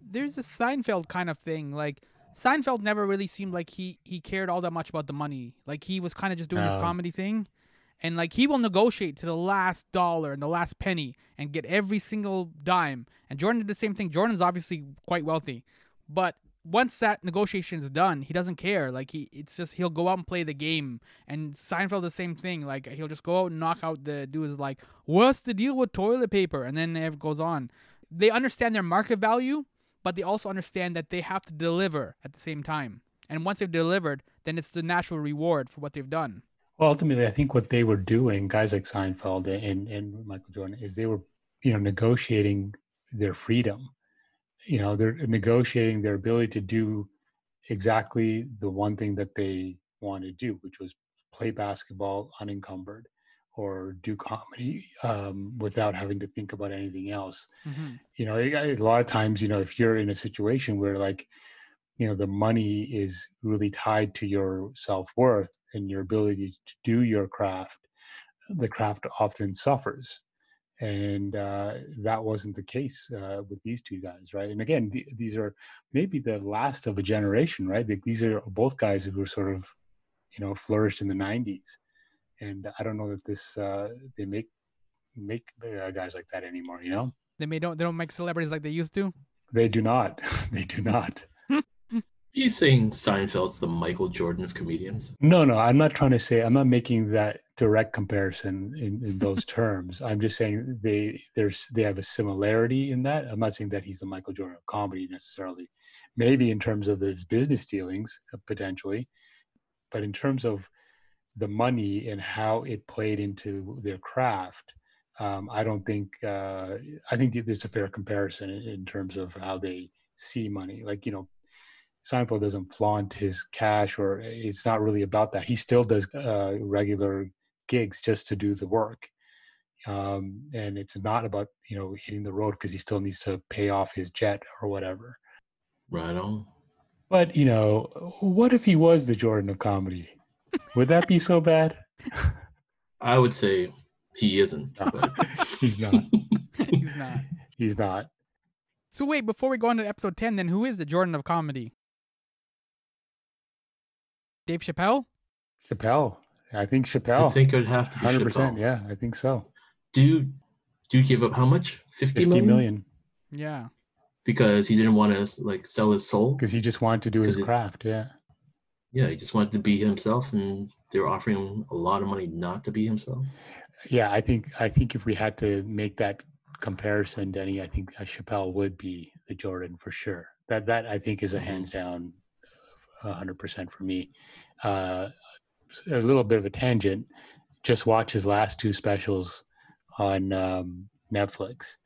There's a Seinfeld kind of thing. Like Seinfeld never really seemed like he he cared all that much about the money. Like he was kind of just doing this comedy thing, and like he will negotiate to the last dollar and the last penny and get every single dime. And Jordan did the same thing. Jordan's obviously quite wealthy, but once that negotiation is done, he doesn't care. Like he, it's just he'll go out and play the game. And Seinfeld the same thing. Like he'll just go out and knock out the dude is like, "What's the deal with toilet paper?" And then it goes on. They understand their market value, but they also understand that they have to deliver at the same time. And once they've delivered, then it's the natural reward for what they've done. Well, ultimately, I think what they were doing, guys like Seinfeld and, and Michael Jordan, is they were, you know, negotiating their freedom. You know, they're negotiating their ability to do exactly the one thing that they want to do, which was play basketball unencumbered or do comedy um, without having to think about anything else. Mhm. You know, a lot of times, you know, if you're in a situation where like, you know, the money is really tied to your self worth and your ability to do your craft, the craft often suffers. And uh, that wasn't the case uh, with these two guys, right? And again, th- these are maybe the last of a generation, right? Like, these are both guys who were sort of, you know, flourished in the '90s, and I don't know that this uh, they make make uh, guys like that anymore. You know, They may don't they don't make celebrities like they used to. they do not. they do not. Are you saying Seinfeld's the Michael Jordan of comedians? No, no, I'm not trying to say. I'm not making that direct comparison in, in those terms. I'm just saying they there's they have a similarity in that. I'm not saying that he's the Michael Jordan of comedy necessarily. Maybe in terms of his business dealings uh, potentially, but in terms of the money and how it played into their craft, um, I don't think. Uh, I think there's a fair comparison in, in terms of how they see money. Like you know, Seinfeld doesn't flaunt his cash, or it's not really about that. He still does uh, regular gigs just to do the work, um, and it's not about you know hitting the road because he still needs to pay off his jet or whatever. Right on. But you know, what if he was the Jordan of comedy? Would that be so bad? I would say he isn't. But He's not. He's not. He's not. So wait, before we go on to episode ten, then who is the Jordan of comedy? Dave Chappelle? Chappelle. I think Chappelle. I Chappelle. think it'd have to be Hundred percent. Chappelle. Yeah, I think so. Do do give up how much? Fifty million. million? million Yeah. Because he didn't want to like sell his soul. because he just wanted to do his it- craft. Yeah. Yeah, he just wanted to be himself, and they were offering him a lot of money not to be himself. Yeah, I think I think if we had to make that comparison, Denny, I think uh, Chappelle would be the Jordan for sure. That that I think is a Mhm. hands down, hundred percent for me. Uh, a little bit of a tangent. Just watch his last two specials on um, Netflix,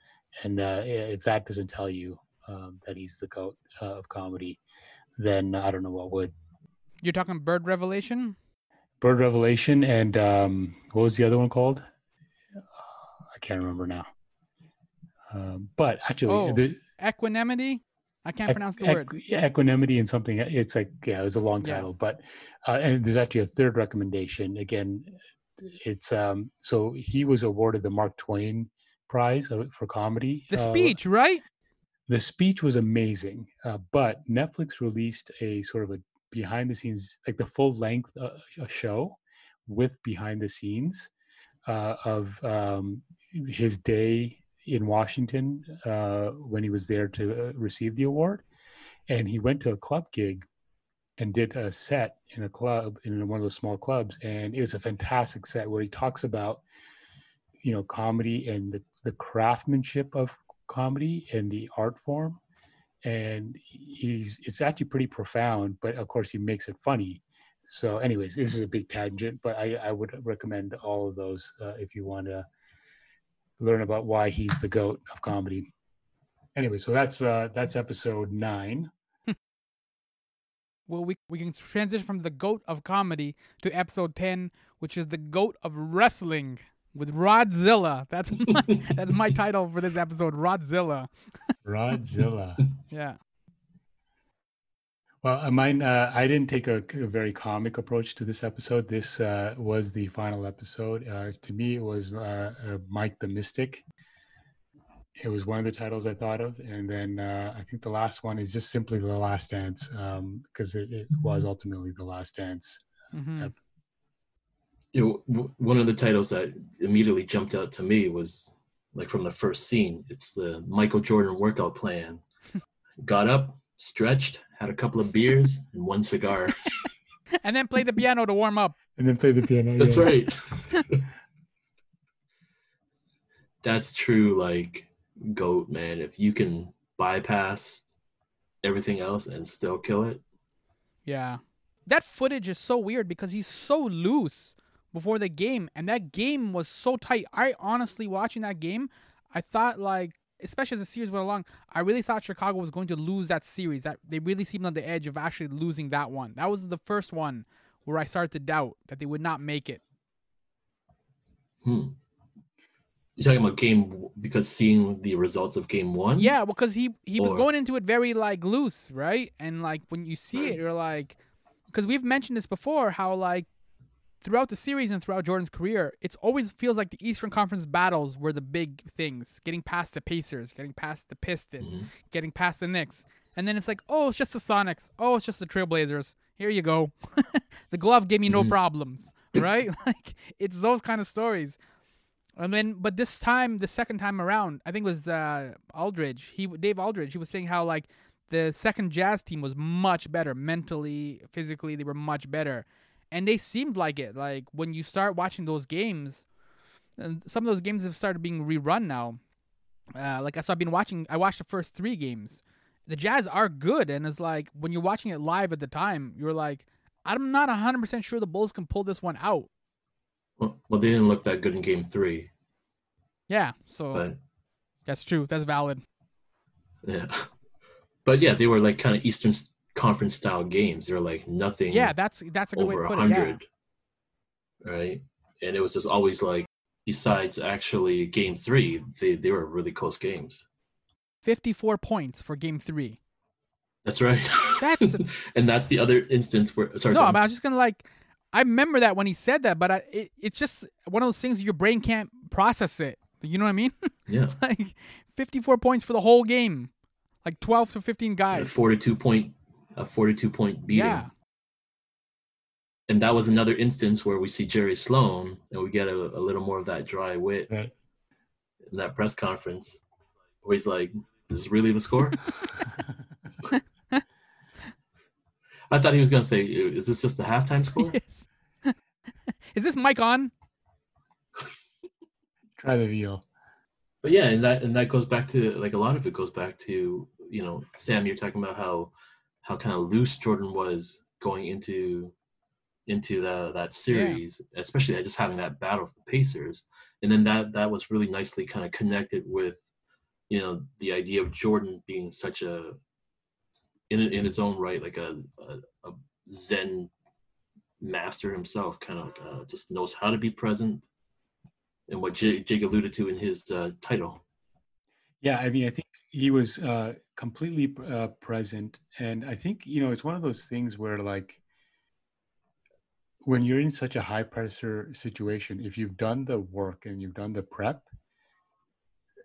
and uh, if that doesn't tell you um, that he's the goat uh, of comedy, then I don't know what would. You're talking Bird Revelation? Bird Revelation and um, what was the other one called? I can't remember now. Um, but actually, Oh, the Equanimity? I can't pronounce the word. equanimity and something. It's like yeah, it was a long Yeah. title, but uh, and there's actually a third recommendation. Again, it's um, so he was awarded the Mark Twain Prize uh, for comedy. The uh, speech, right? the speech was amazing, uh, but Netflix released a sort of a behind the scenes, like the full length uh, a show with behind the scenes uh, of um, his day in Washington uh, when he was there to uh, receive the award. And he went to a club gig and did a set in a club in one of those small clubs. And it was a fantastic set where he talks about, you know, comedy and the, the craftsmanship of comedy and the art form and he's it's actually pretty profound but of course he makes it funny so, anyways, this is a big tangent, but I, I would recommend all of those uh, if you want to learn about why he's the goat of comedy. Anyway, so that's uh, that's episode nine. well, we we can transition from the goat of comedy to episode ten, which is the goat of wrestling with Rodzilla. That's my, that's my title for this episode, Rodzilla. Rodzilla. Yeah. Well, uh, mine. Uh, I didn't take a, a, very comic approach to this episode. This uh, was the final episode. Uh, to me, it was uh, uh, Mike the Mystic. It was one of the titles I thought of, and then I think the last one is just simply the Last Dance because um, it, it, was ultimately the Last Dance. Mm-hmm. You know, one of the titles that immediately jumped out to me was like from the first scene. It's the Michael Jordan workout plan. Got up, stretched, had a couple of beers and one cigar. and then play the piano to warm up. And then play the piano. That's yeah. right. That's true, like goat man. If you can bypass everything else and still kill it. Yeah. That footage is so weird because he's so loose before the game and that game was so tight. I honestly watching that game, I thought like especially as the series went along, I really thought Chicago was going to lose that series. That they really seemed on the edge of actually losing that one. That was the first one where I started to doubt that they would not make it. Hmm. You're talking about game because seeing the results of game one. Yeah, because he he or... was going into it very like loose, right? And like when you see it, you're like, because we've mentioned this before, how like throughout the series and throughout Jordan's career, it always feels like the Eastern Conference battles were the big things. Getting past the Pacers, getting past the Pistons, mm-hmm. getting past the Knicks. And then it's like, oh, it's just the Sonics. Oh, it's just the Trailblazers. Here you go. the glove gave me no mm-hmm. problems, right? like it's those kind of stories. And then, but this time, the second time around, I think it was uh, Aldridge. He Dave Aldridge. He was saying how like the second Jazz team was much better mentally, physically. They were much better and they seemed like it. Like when you start watching those games, and some of those games have started being rerun now. Uh, like I so, I've been watching. I watched the first three games. The Jazz are good, and it's like when you're watching it live at the time, you're like, I'm not 100 percent sure the Bulls can pull this one out. Well, well, they didn't look that good in Game Three. Yeah, so but, that's true. That's valid. Yeah, but yeah, they were like kind of Eastern conference style games. They're like nothing. Yeah, that's that's a good over way to put 100, it. Yeah. Right, and it was just always like. Besides, actually, game three, they they were really close games. Fifty-four points for game three. That's right. That's and that's the other instance where. Sorry. No, I was just gonna like. I remember that when he said that, but I, it, it's just one of those things your brain can't process it. You know what I mean? Yeah. like 54 points for the whole game, like 12 to 15 guys. 42 point a 42 point beating. Yeah. And that was another instance where we see Jerry Sloan and we get a, a little more of that dry wit right. in that press conference where he's like, Is this really the score? I thought he was going to say, Is this just a halftime score? Yes. Is this mic on? Try the veal. But yeah, and that and that goes back to like a lot of it goes back to you know Sam. You're talking about how how kind of loose Jordan was going into into the, that series, yeah. especially just having that battle with the Pacers, and then that that was really nicely kind of connected with you know the idea of Jordan being such a in in his own right like a a, a Zen master himself, kind of uh, just knows how to be present, and what Jake, Jake alluded to in his uh, title. Yeah, I mean, I think he was uh, completely uh, present, and I think you know it's one of those things where like when you're in such a high pressure situation, if you've done the work and you've done the prep,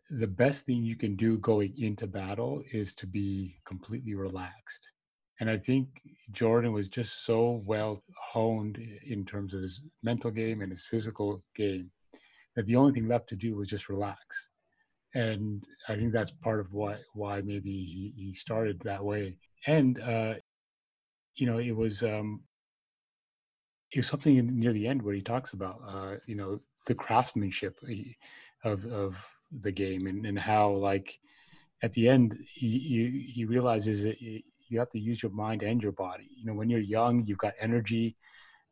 the best thing you can do going into battle is to be completely relaxed. And I think Jordan was just so well honed in terms of his mental game and his physical game that the only thing left to do was just relax and I think that's part of why why maybe he, he started that way. And uh, you know, it was um, it was something in, near the end where he talks about uh, you know the craftsmanship of of the game and, and how like at the end he he, realizes that you you have to use your mind and your body. You know, when you're young, you've got energy,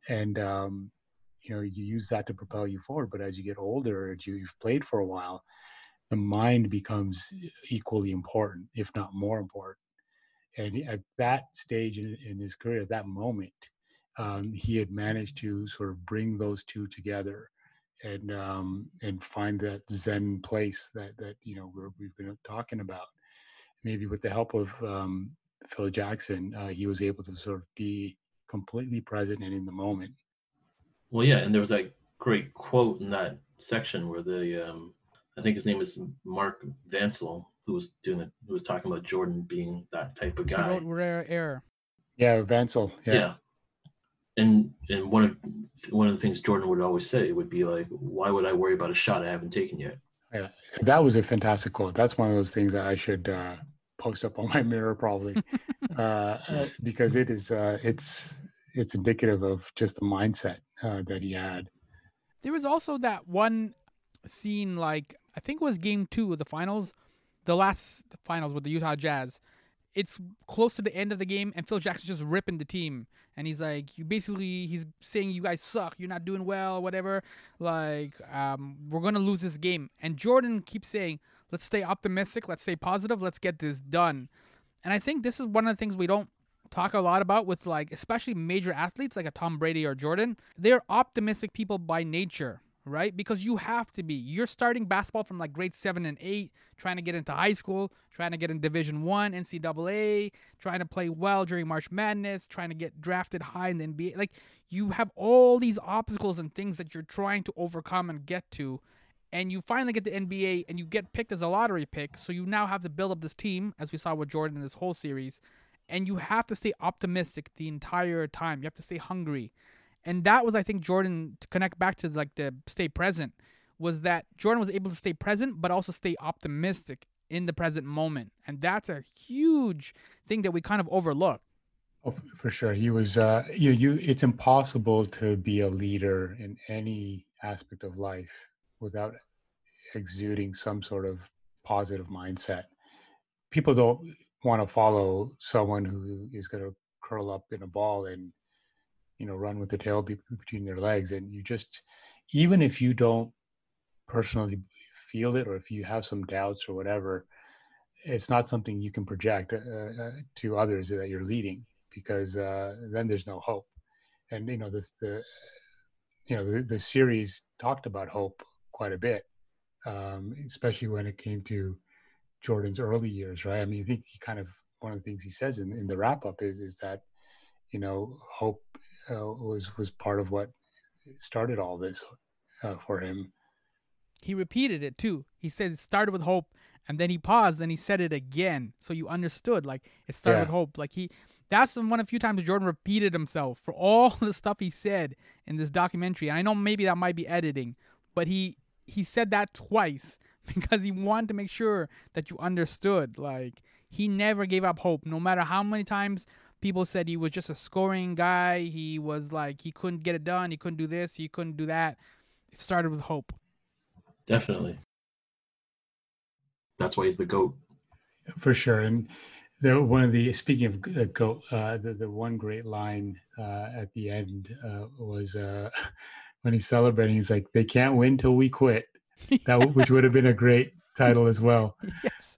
and um, you know you use that to propel you forward. But as you get older, you, you've played for a while, the mind becomes equally important, if not more important. And at that stage in, in his career, at that moment, um, he had managed to sort of bring those two together and um, and find that Zen place that that you know we have been talking about. Maybe with the help of um, Phil Jackson, uh, he was able to sort of be completely present and in the moment. Well, yeah, and there was that great quote in that section where the um, I think his name is Mark Vancil, who was doing it, who was talking about Jordan being that type of guy. He wrote Rare Air. Yeah, Vancil. Yeah. yeah and and one of one of the things Jordan would always say would be like, "Why would I worry about a shot I haven't taken yet?" Yeah, that was a fantastic quote. That's one of those things that I should uh, post up on my mirror probably, uh, uh, because it is uh, it's it's indicative of just the mindset uh, that he had. There was also that one scene, like I think it was Game Two of the finals, the last finals with the Utah Jazz, it's close to the end of the game and Phil Jackson's just ripping the team. And he's like you basically he's saying you guys suck. You're not doing well whatever. Like um, we're gonna lose this game. And Jordan keeps saying let's stay optimistic. Let's stay positive. Let's get this done. And I think this is one of the things we don't talk a lot about with like especially major athletes like a Tom Brady or Jordan. They're optimistic people by nature right? Because you have to be. You're starting basketball from like grade seven and eight, trying to get into high school, trying to get in Division One, NCAA, trying to play well during March Madness, trying to get drafted high in the NBA. Like you have all these obstacles and things that you're trying to overcome and get to. And you finally get the NBA and you get picked as a lottery pick. So you now have to build up this team, as we saw with Jordan in this whole series. And you have to stay optimistic the entire time. You have to stay hungry and that was I think Jordan to connect back to like the stay present was that Jordan was able to stay present but also stay optimistic in the present moment, and that's a huge thing that we kind of overlook. Oh, for sure, he was. Uh, you, you. It's impossible to be a leader in any aspect of life without exuding some sort of positive mindset. People don't want to follow someone who is going to curl up in a ball and you know run with the tail between their legs. And you just even if you don't personally feel it or if you have some doubts or whatever it's not something you can project uh, uh, to others that you're leading because uh, then there's no hope. And you know the, the you know the, the series talked about hope quite a bit um, especially when it came to jordan's early years right? I mean i think he kind of one of the things he says in, in the wrap up is is that you know hope uh, was was part of what started all this uh, for him. He repeated it too. He said it started with hope, and then he paused and he said it again, so you understood. Like it started yeah. with hope. Like he, that's one of the few times Jordan repeated himself for all the stuff he said in this documentary. And I know maybe that might be editing, but he he said that twice because he wanted to make sure that you understood. Like he never gave up hope, no matter how many times people said he was just a scoring guy. He was like he couldn't get it done. He couldn't do this. He couldn't do that. It started with hope. Definitely. That's why he's the goat. For sure, and the one of the speaking of uh, goat, uh, the the one great line uh, at the end uh, was uh, when he's celebrating. He's like, "They can't win till we quit." That which would have been a great title as well. Yes.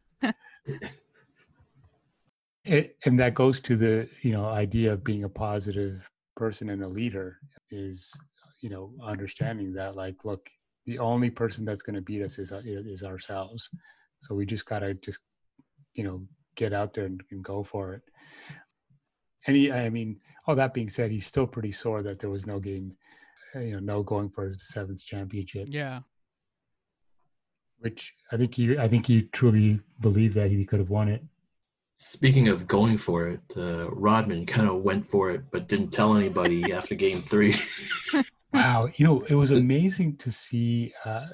It, and that goes to the you know idea of being a positive person and a leader is you know understanding that like look the only person that's going to beat us is uh, is ourselves. So we just got to just you know get out there and, and, go for it. And he i mean all that being said he's still pretty sore that there was no game uh, you know no going for the seventh championship. Yeah. Which i think he i think he truly believed that he could have won it Speaking of going for it, uh, Rodman kind of went for it, but didn't tell anybody after Game Three. wow, you know it was amazing to see uh,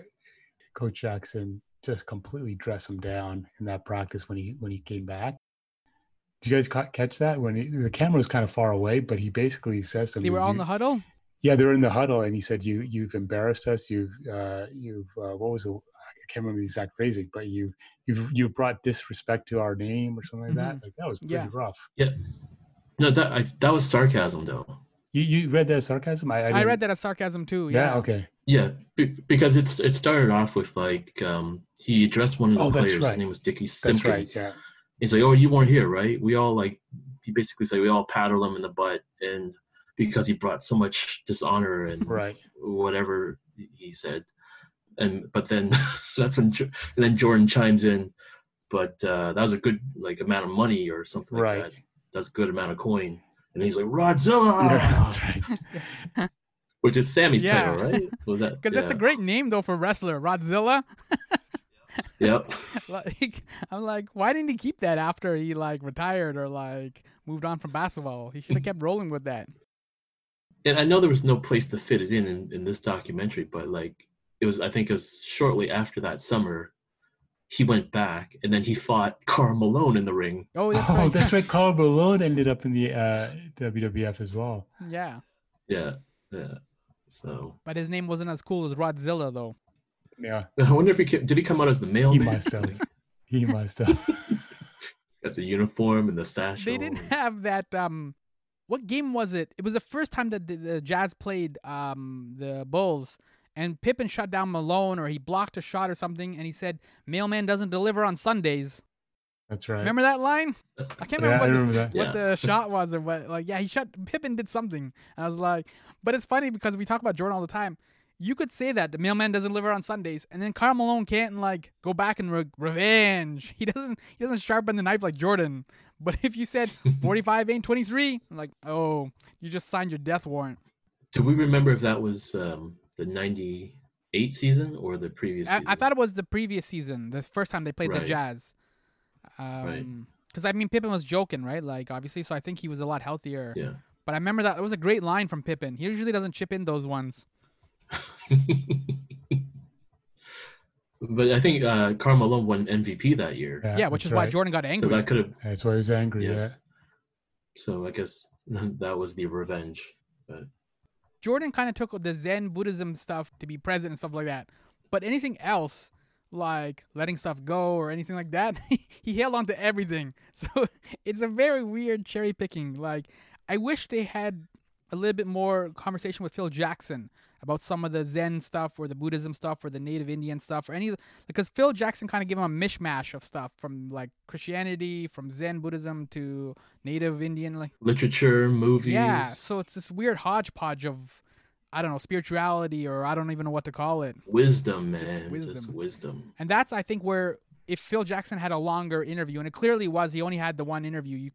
Coach Jackson just completely dress him down in that practice when he when he came back. Did you guys ca- catch that when he, the camera was kind of far away, but he basically says something. They were all in the huddle. Yeah, they were in the huddle, and he said, "You you've embarrassed us. You've uh, you've uh, what was the can't remember the exact phrasing, but you you've you've brought disrespect to our name or something like that. Like that was pretty Yeah. rough. Yeah. No, that I, that was sarcasm though. You you read that as sarcasm? I I, I, read that as sarcasm too. Yeah. Yeah. Okay. Yeah, be, because it's it started off with like um, he addressed one of the Oh, that's players. right. His name was Dickey That's Simpkins. right. Yeah. He's like, "Oh, you weren't here, right?" We all like he basically said we all paddled him in the butt, and because he brought so much dishonor and Right. whatever he said, and but then that's when and then Jordan chimes in, but uh, that was a good like amount of money or something like Right. that. That's a good amount of coin, and he's like Rodzilla, Yeah, right. which is Sammy's Yeah. title, right? Was that? Because that's a great name though for wrestler, Rodzilla. Yep. like I'm like, why didn't he keep that after he like retired or like moved on from basketball? He should have kept rolling with that. and I know there was no place to fit it in, in in this documentary, but like it was, I think it was shortly after that summer, he went back and then he fought Karl Malone in the ring. Oh, that's oh, right. that's right. Karl Malone ended up in the uh, WWF as well. yeah, Yeah, yeah. So but his name wasn't as cool as Rodzilla though. Yeah, I wonder if he ca- did he come out as the male. he must have. He must have. Got the uniform and the sash. They didn't have that. Um, what game was it? It was the first time that the, the Jazz played um the Bulls, and Pippen shut down Malone or he blocked a shot or something, and he said, "Mailman doesn't deliver on Sundays." That's right. Remember that line? I can't Yeah, remember, I what, remember the, what Yeah. the shot was or what. Like, yeah, he shut Pippen did something. I was like, but it's funny because we talk about Jordan all the time. You could say that the mailman doesn't deliver on Sundays, and then Karl Malone can't like go back and re- revenge. He doesn't. He doesn't sharpen the knife like Jordan. But if you said 45 ain't 23, I'm like, oh, you just signed your death warrant. Do we remember if that was um, the '98 season or the previous? I, season? I thought it was the previous season, the first time they played the Right. Jazz. Right. Um, because I mean, Pippen was joking, right? Like, obviously, so I think he was a lot healthier. Yeah. But I remember that it was a great line from Pippen. He usually doesn't chip in those ones. but I think uh, Karl Malone won MVP that year, Yeah, which that's is why. Jordan got so angry. that could have. That's why he was angry. Yes. So I guess that was the revenge. Jordan kind of took the Zen Buddhism stuff to be present and stuff like that. But anything else, like letting stuff go or anything like that, he held on to everything. So it's a very weird cherry picking. Like, I wish they had a little bit more conversation with Phil Jackson about some of the Zen stuff or the Buddhism stuff or the Native Indian stuff or any because Phil Jackson kind of gave him a mishmash of stuff from like Christianity, from Zen Buddhism to Native Indian like Literature, movies. yeah, so it's this weird hodgepodge of I don't know, spirituality or I don't even know what to call it. Wisdom, man. Just wisdom. wisdom. And that's I think where if Phil Jackson had a longer interview and it clearly was he only had the one interview. You,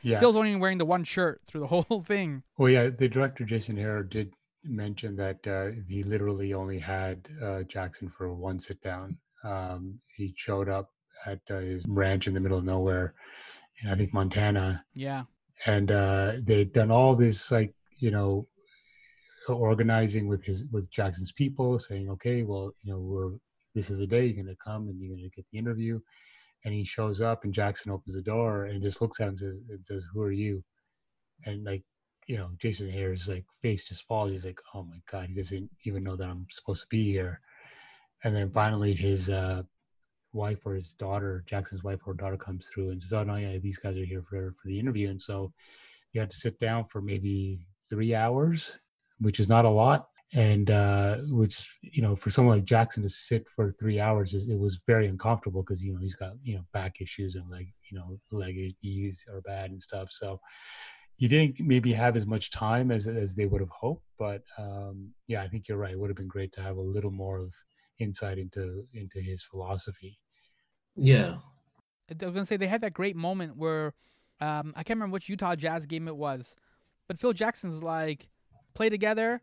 Yeah. Phil's only wearing the one shirt through the whole thing. Well, yeah, the director Jason Hehir did mention that uh, he literally only had uh, Jackson for one sit down. Um, he showed up at uh, his ranch in the middle of nowhere, in I think Montana, Yeah. and uh, they'd done all this like you know organizing with his with Jackson's people, saying, okay, well, you know, we're this is the day you're gonna come and you're gonna get the interview. And he shows up, and Jackson opens the door and just looks at him and says, and says "Who are you?" And like, you know, Jason Hehir's like face just falls. He's like, "Oh my god!" He doesn't even know that I'm supposed to be here. And then finally, his uh, wife or his daughter, Jackson's wife or daughter, comes through and says, "Oh no, yeah, these guys are here for for the interview." And so you had to sit down for maybe three hours, which is not a lot. And uh, which you know, for someone like Jackson to sit for three hours, is, it was very uncomfortable because you know he's got you know back issues and like you know leg are bad and stuff. So he didn't maybe have as much time as as they would have hoped. But um, yeah, I think you're right. It would have been great to have a little more of insight into into his philosophy. Yeah. I was gonna say they had that great moment where um, I can't remember which Utah Jazz game it was, but Phil Jackson's like, play together.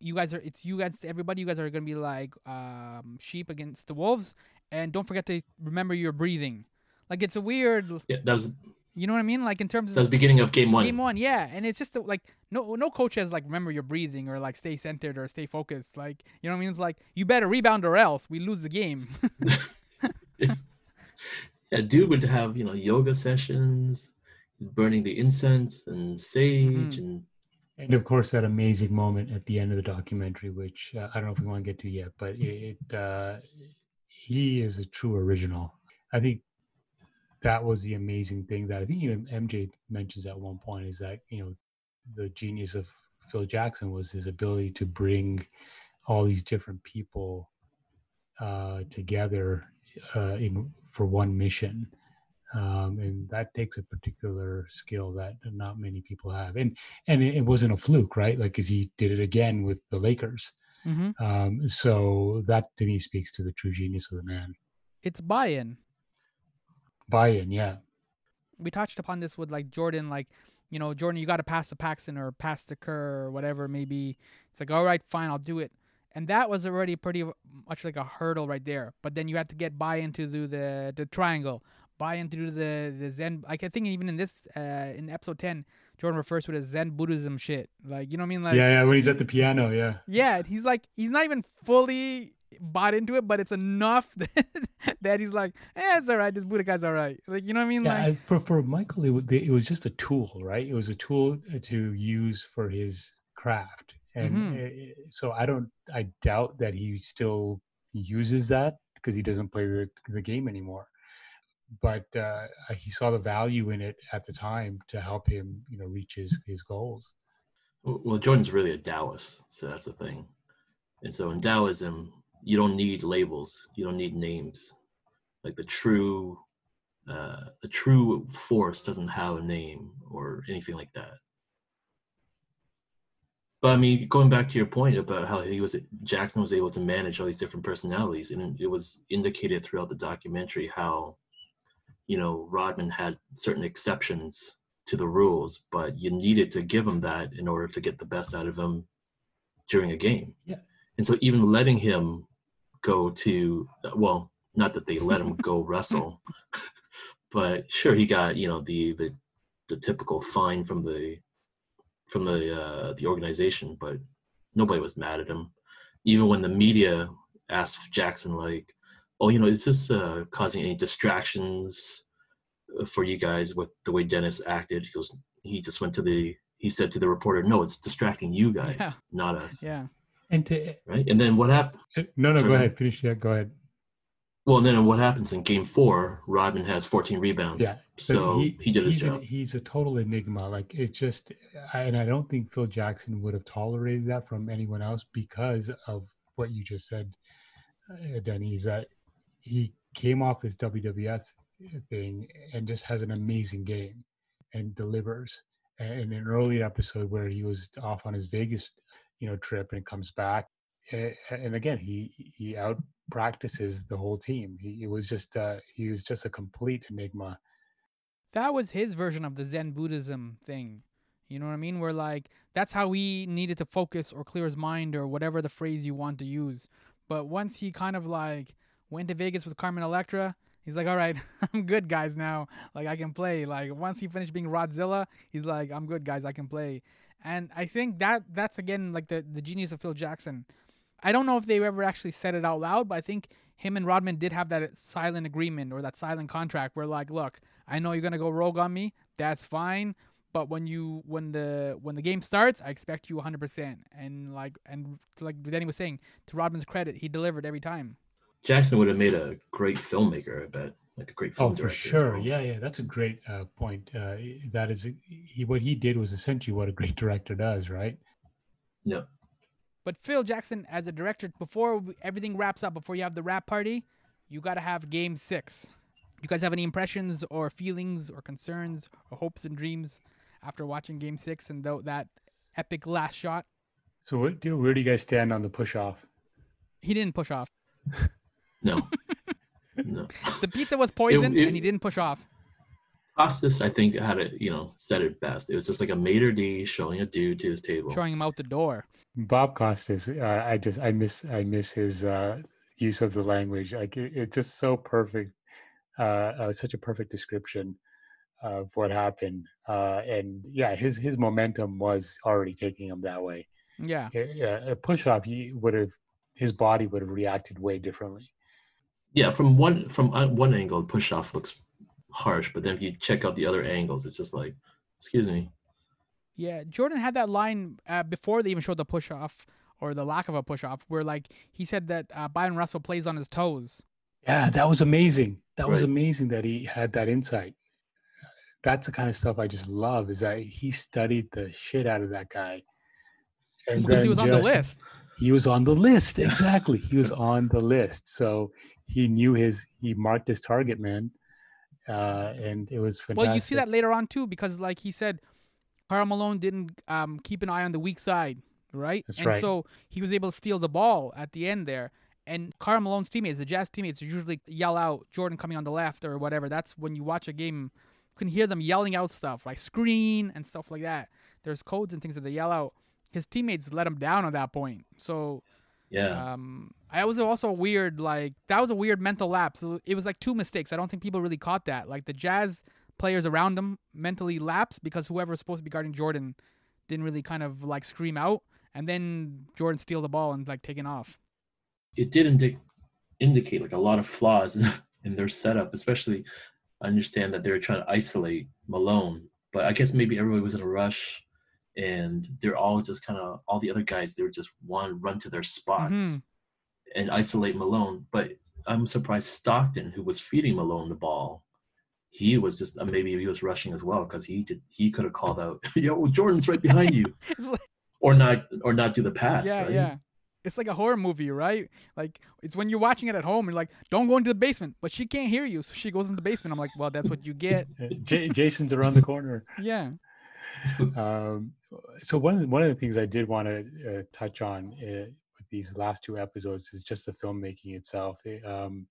You guys are it's you against everybody. You guys are gonna be like um, sheep against the wolves, and don't forget to remember your breathing. Like it's a weird, Yeah. That was you know what I mean? Like in terms of the beginning of game one. game one, yeah. And it's just like no no coach has like remember your breathing or like stay centered or stay focused. Like you know what I mean? It's like you better rebound or else we lose the game. Yeah, dude would have you know yoga sessions, burning the incense and sage, Mhm. and And of course, that amazing moment at the end of the documentary, which uh, I don't know if we want to get to yet, but it, it uh, he is a true original. I think that was the amazing thing that I think even MJ mentions at one point is that you know the genius of Phil Jackson was his ability to bring all these different people uh, together uh, in for one mission, um, and that takes a particular skill that not many people have. And and it, it wasn't a fluke, right? Like, because he did it again with the Lakers. Mm-hmm. Um, so that to me speaks to the true genius of the man. It's buy-in. Buy-in, yeah. We touched upon this with like Jordan, like you know, Jordan, you got to pass the Paxson or pass the Kerr or whatever. Maybe it's like, all right, fine, I'll do it. And that was already pretty much like a hurdle right there. But then you had to get buy into do the the triangle, buy into do the the Zen. Like I think even in this uh in episode ten, Jordan refers to it as Zen Buddhism shit. Like you know what I mean? Like yeah, yeah. When he's at the piano, yeah. yeah, he's like he's not even fully bought into it, but it's enough that, that he's like, eh, it's all right. This Buddha guy's all right. Like you know what I mean? Yeah, like I- for for Michael, it was, it was just a tool, right? It was a tool to use for his craft, and Mhm. uh, so I don't, I doubt that he still uses that because he doesn't play the the game anymore. But uh, he saw the value in it at the time to help him, you know, reach his his goals. Well, well, Jordan's really a Taoist, so that's the thing. And so in Taoism, you don't need labels, you don't need names. Like the true, uh, the true force doesn't have a name or anything like that. But I mean, going back to your point about how he was Jackson was able to manage all these different personalities, and it was indicated throughout the documentary how, you know, Rodman had certain exceptions to the rules, but you needed to give him that in order to get the best out of him during a game. Yeah. And so even letting him go to well, not that they let him go wrestle, but sure he got, you know, the the the typical fine from the from the uh the organization, but nobody was mad at him. Even when the media asked Jackson like, "Oh, you know, is this uh causing any distractions uh, for you guys with the way Dennis acted?" He goes, he just went to the he said to the reporter, "No, it's distracting you guys, Yeah. not us." yeah, And to Right? And then what happened? no, no, Sorry, go ahead, finish that. Go ahead. Well, and then what happens in game four? Rodman has 14 rebounds. Yeah, So he, did his job. A, he's a total enigma. Like it just, I- and I don't think Phil Jackson would have tolerated that from anyone else because of what you just said, uh, Denny. Is that he came off this WWF thing and just has an amazing game and delivers. And in an earlier episode where he was off on his Vegas, you know, trip and comes back, and again he he out practices the whole team. He, it was just uh, he was just a complete enigma. that was his version of the Zen Buddhism thing. You know what I mean? Where like that's how he needed to focus or clear his mind or whatever the phrase you want to use. But once he kind of like went to Vegas with Carmen Electra, he's like, "All right, I'm good, guys. Now, like I can play." Like once he finished being Rodzilla, he's like, "I'm good, guys. I can play." And I think that that's again like the the genius of Phil Jackson. I don't know if they ever actually said it out loud, but I think him and Rodman did have that silent agreement or that silent contract where like, look, I know you're gonna go rogue on me. That's fine. But when you when the when the game starts, I expect you 100%. And like and like Danny was saying, to Rodman's credit, he delivered every time. Jackson would have made a great filmmaker, I bet. Like a great film Oh, for director as sure. well. Yeah, yeah, that's a great uh, point. Uh, that is, he what he did was essentially what a great director does, right? Yeah. But Phil Jackson, as a director, before everything wraps up, before you have the rap party, you got to have game six. You guys have any impressions or feelings or concerns or hopes and dreams after watching game six and tho- that epic last shot? So, what do, where do you guys stand on the push off? He didn't push off. No. No. The pizza was poisoned it- and he didn't push off. Costas, I think, had it, you know, said it best. It was just like a maitre d showing a dude to his table. Showing him out the door. Bob Costas, uh, I just I miss I miss his uh, use of the language. Like it, it's just so perfect, uh, uh, such a perfect description of what happened. Uh, and yeah, his his momentum was already taking him that way. Yeah. Yeah, a push off, he would have his body would have reacted way differently. Yeah, from one from uh, one angle, push off looks harsh, but then if you check out the other angles, it's just like, excuse me. Yeah, Jordan had that line uh, before they even showed the push off or the lack of a push off, where like he said that uh, Bryon Russell plays on his toes. Yeah, that was amazing. That was amazing that he had that insight. That's the kind of stuff I just love. Is that he studied the shit out of that guy, and Because he was on the list. He was on the list exactly. he was on the list, so he knew his. He marked his target, man, uh, and it was fantastic. Well, you see that later on too, because like he said, Karl Malone didn't um, keep an eye on the weak side, right? That's and right. so he was able to steal the ball at the end there. And Karl Malone's teammates, the Jazz teammates, usually yell out Jordan coming on the left or whatever. That's when you watch a game, you can hear them yelling out stuff like screen and stuff like that. There's codes and things that they yell out. His teammates let him down at that point. So Yeah. um, I was also weird. Like that was a weird mental lapse. It was like two mistakes. I don't think people really caught that. Like the Jazz players around him mentally lapsed because whoever was supposed to be guarding Jordan didn't really kind of like scream out, and then Jordan steal the ball and like taking off. it did indi- indicate like a lot of flaws in, in their setup, especially I understand that they were trying to isolate Malone, but I guess maybe everybody was in a rush and they're all just kind of all the other guys they were just one run to their spots Mhm. And isolate Malone. But I'm surprised Stockton, who was feeding Malone the ball, he was just uh, maybe he was rushing as well because he did he could have called out, "Yo, Jordan's right behind you," like, or not or not do the pass. yeah, right? yeah. It's like a horror movie, right? Like it's when you're watching it at home and like, don't go into the basement, but she can't hear you, so she goes in the basement. I'm like, well, that's what you get. J- Jason's around the corner. Yeah. Um, so one of the, one of the things I did want to uh, touch on uh, with these last two episodes is just the filmmaking itself. It, um,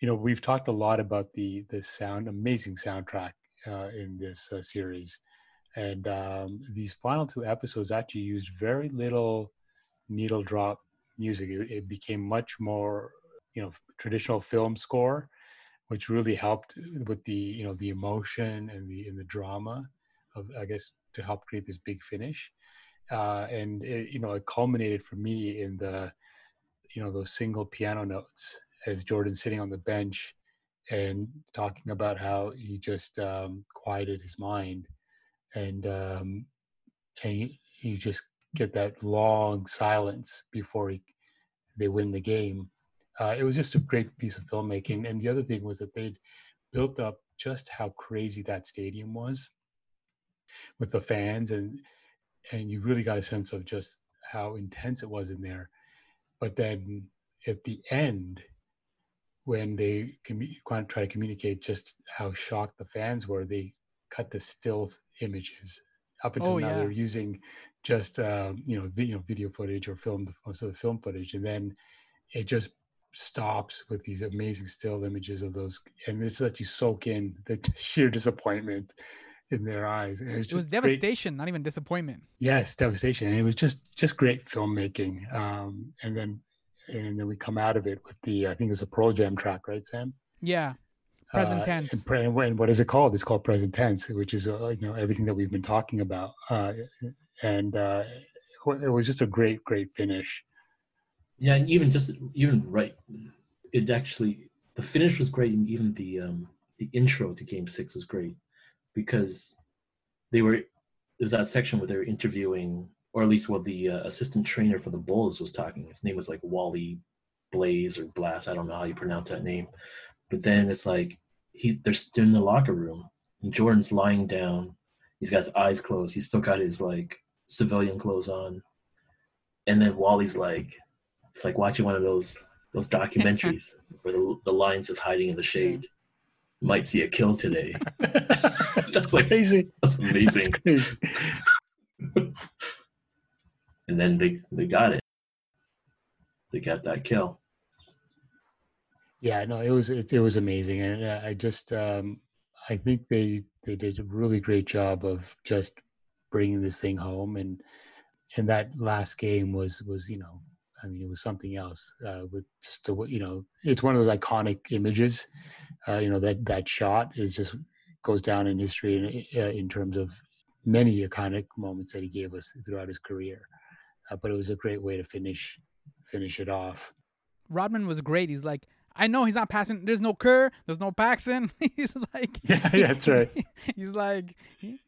you know, we've talked a lot about the the sound, amazing soundtrack uh, in this uh, series, and um, these final two episodes actually used very little needle drop music. It, it became much more, you know, traditional film score, which really helped with the you know the emotion and the and the drama of I guess to help create this big finish. Uh, and it, you know, it culminated for me in the, you know, those single piano notes as Jordan sitting on the bench and talking about how he just um, quieted his mind, and um, and you, just get that long silence before he, they win the game. Uh, it was just a great piece of filmmaking. And the other thing was that they'd built up just how crazy that stadium was with the fans and and you really got a sense of just how intense it was in there but then at the end when they commu- try to communicate just how shocked the fans were they cut the still images up until Oh, now yeah. they're using just um, you know video, video footage or film most of the film footage and then it just stops with these amazing still images of those and this lets you soak in the sheer disappointment in their eyes and it's It was just great- devastation, not even disappointment. yes devastation and it was just just great filmmaking um and then and then we come out of it with the i think it was a pearl jam track right sam Yeah. Present Uh, tense. and, pre- and when- what is it called it's called present tense which is uh, you know everything that we've been talking about uh and uh it was just a great great finish Yeah, and even just even right, it actually the finish was great, and even the um the intro to Game Six was great because they were there was that section where they were interviewing, or at least what the uh, assistant trainer for the Bulls was talking. His name was like Wally Blaze or Blast. I don't know how you pronounce that name, but then it's like he's they're still in the locker room, and Jordan's lying down. He's got his eyes closed. He's still got his like civilian clothes on, and then Wally's like. It's like watching one of those those documentaries where the, the lion's is hiding in the shade. Might see a kill today. That's like crazy that's That's amazing. crazy And then they they got it. They got that kill. yeah no it was it, it was amazing and uh, i just um i think they they did a really great job of just bringing this thing home and and that last game was was you know i mean it was something else uh with just the you know it's one of those iconic images uh you know that that shot is just goes down in history in, uh, in terms of many iconic moments that he gave us throughout his career uh, but it was a great way to finish finish it off Rodman was great. He's like, I know he's not passing. There's no Kerr. There's no Paxson. he's like, Yeah, yeah, that's right. he's like,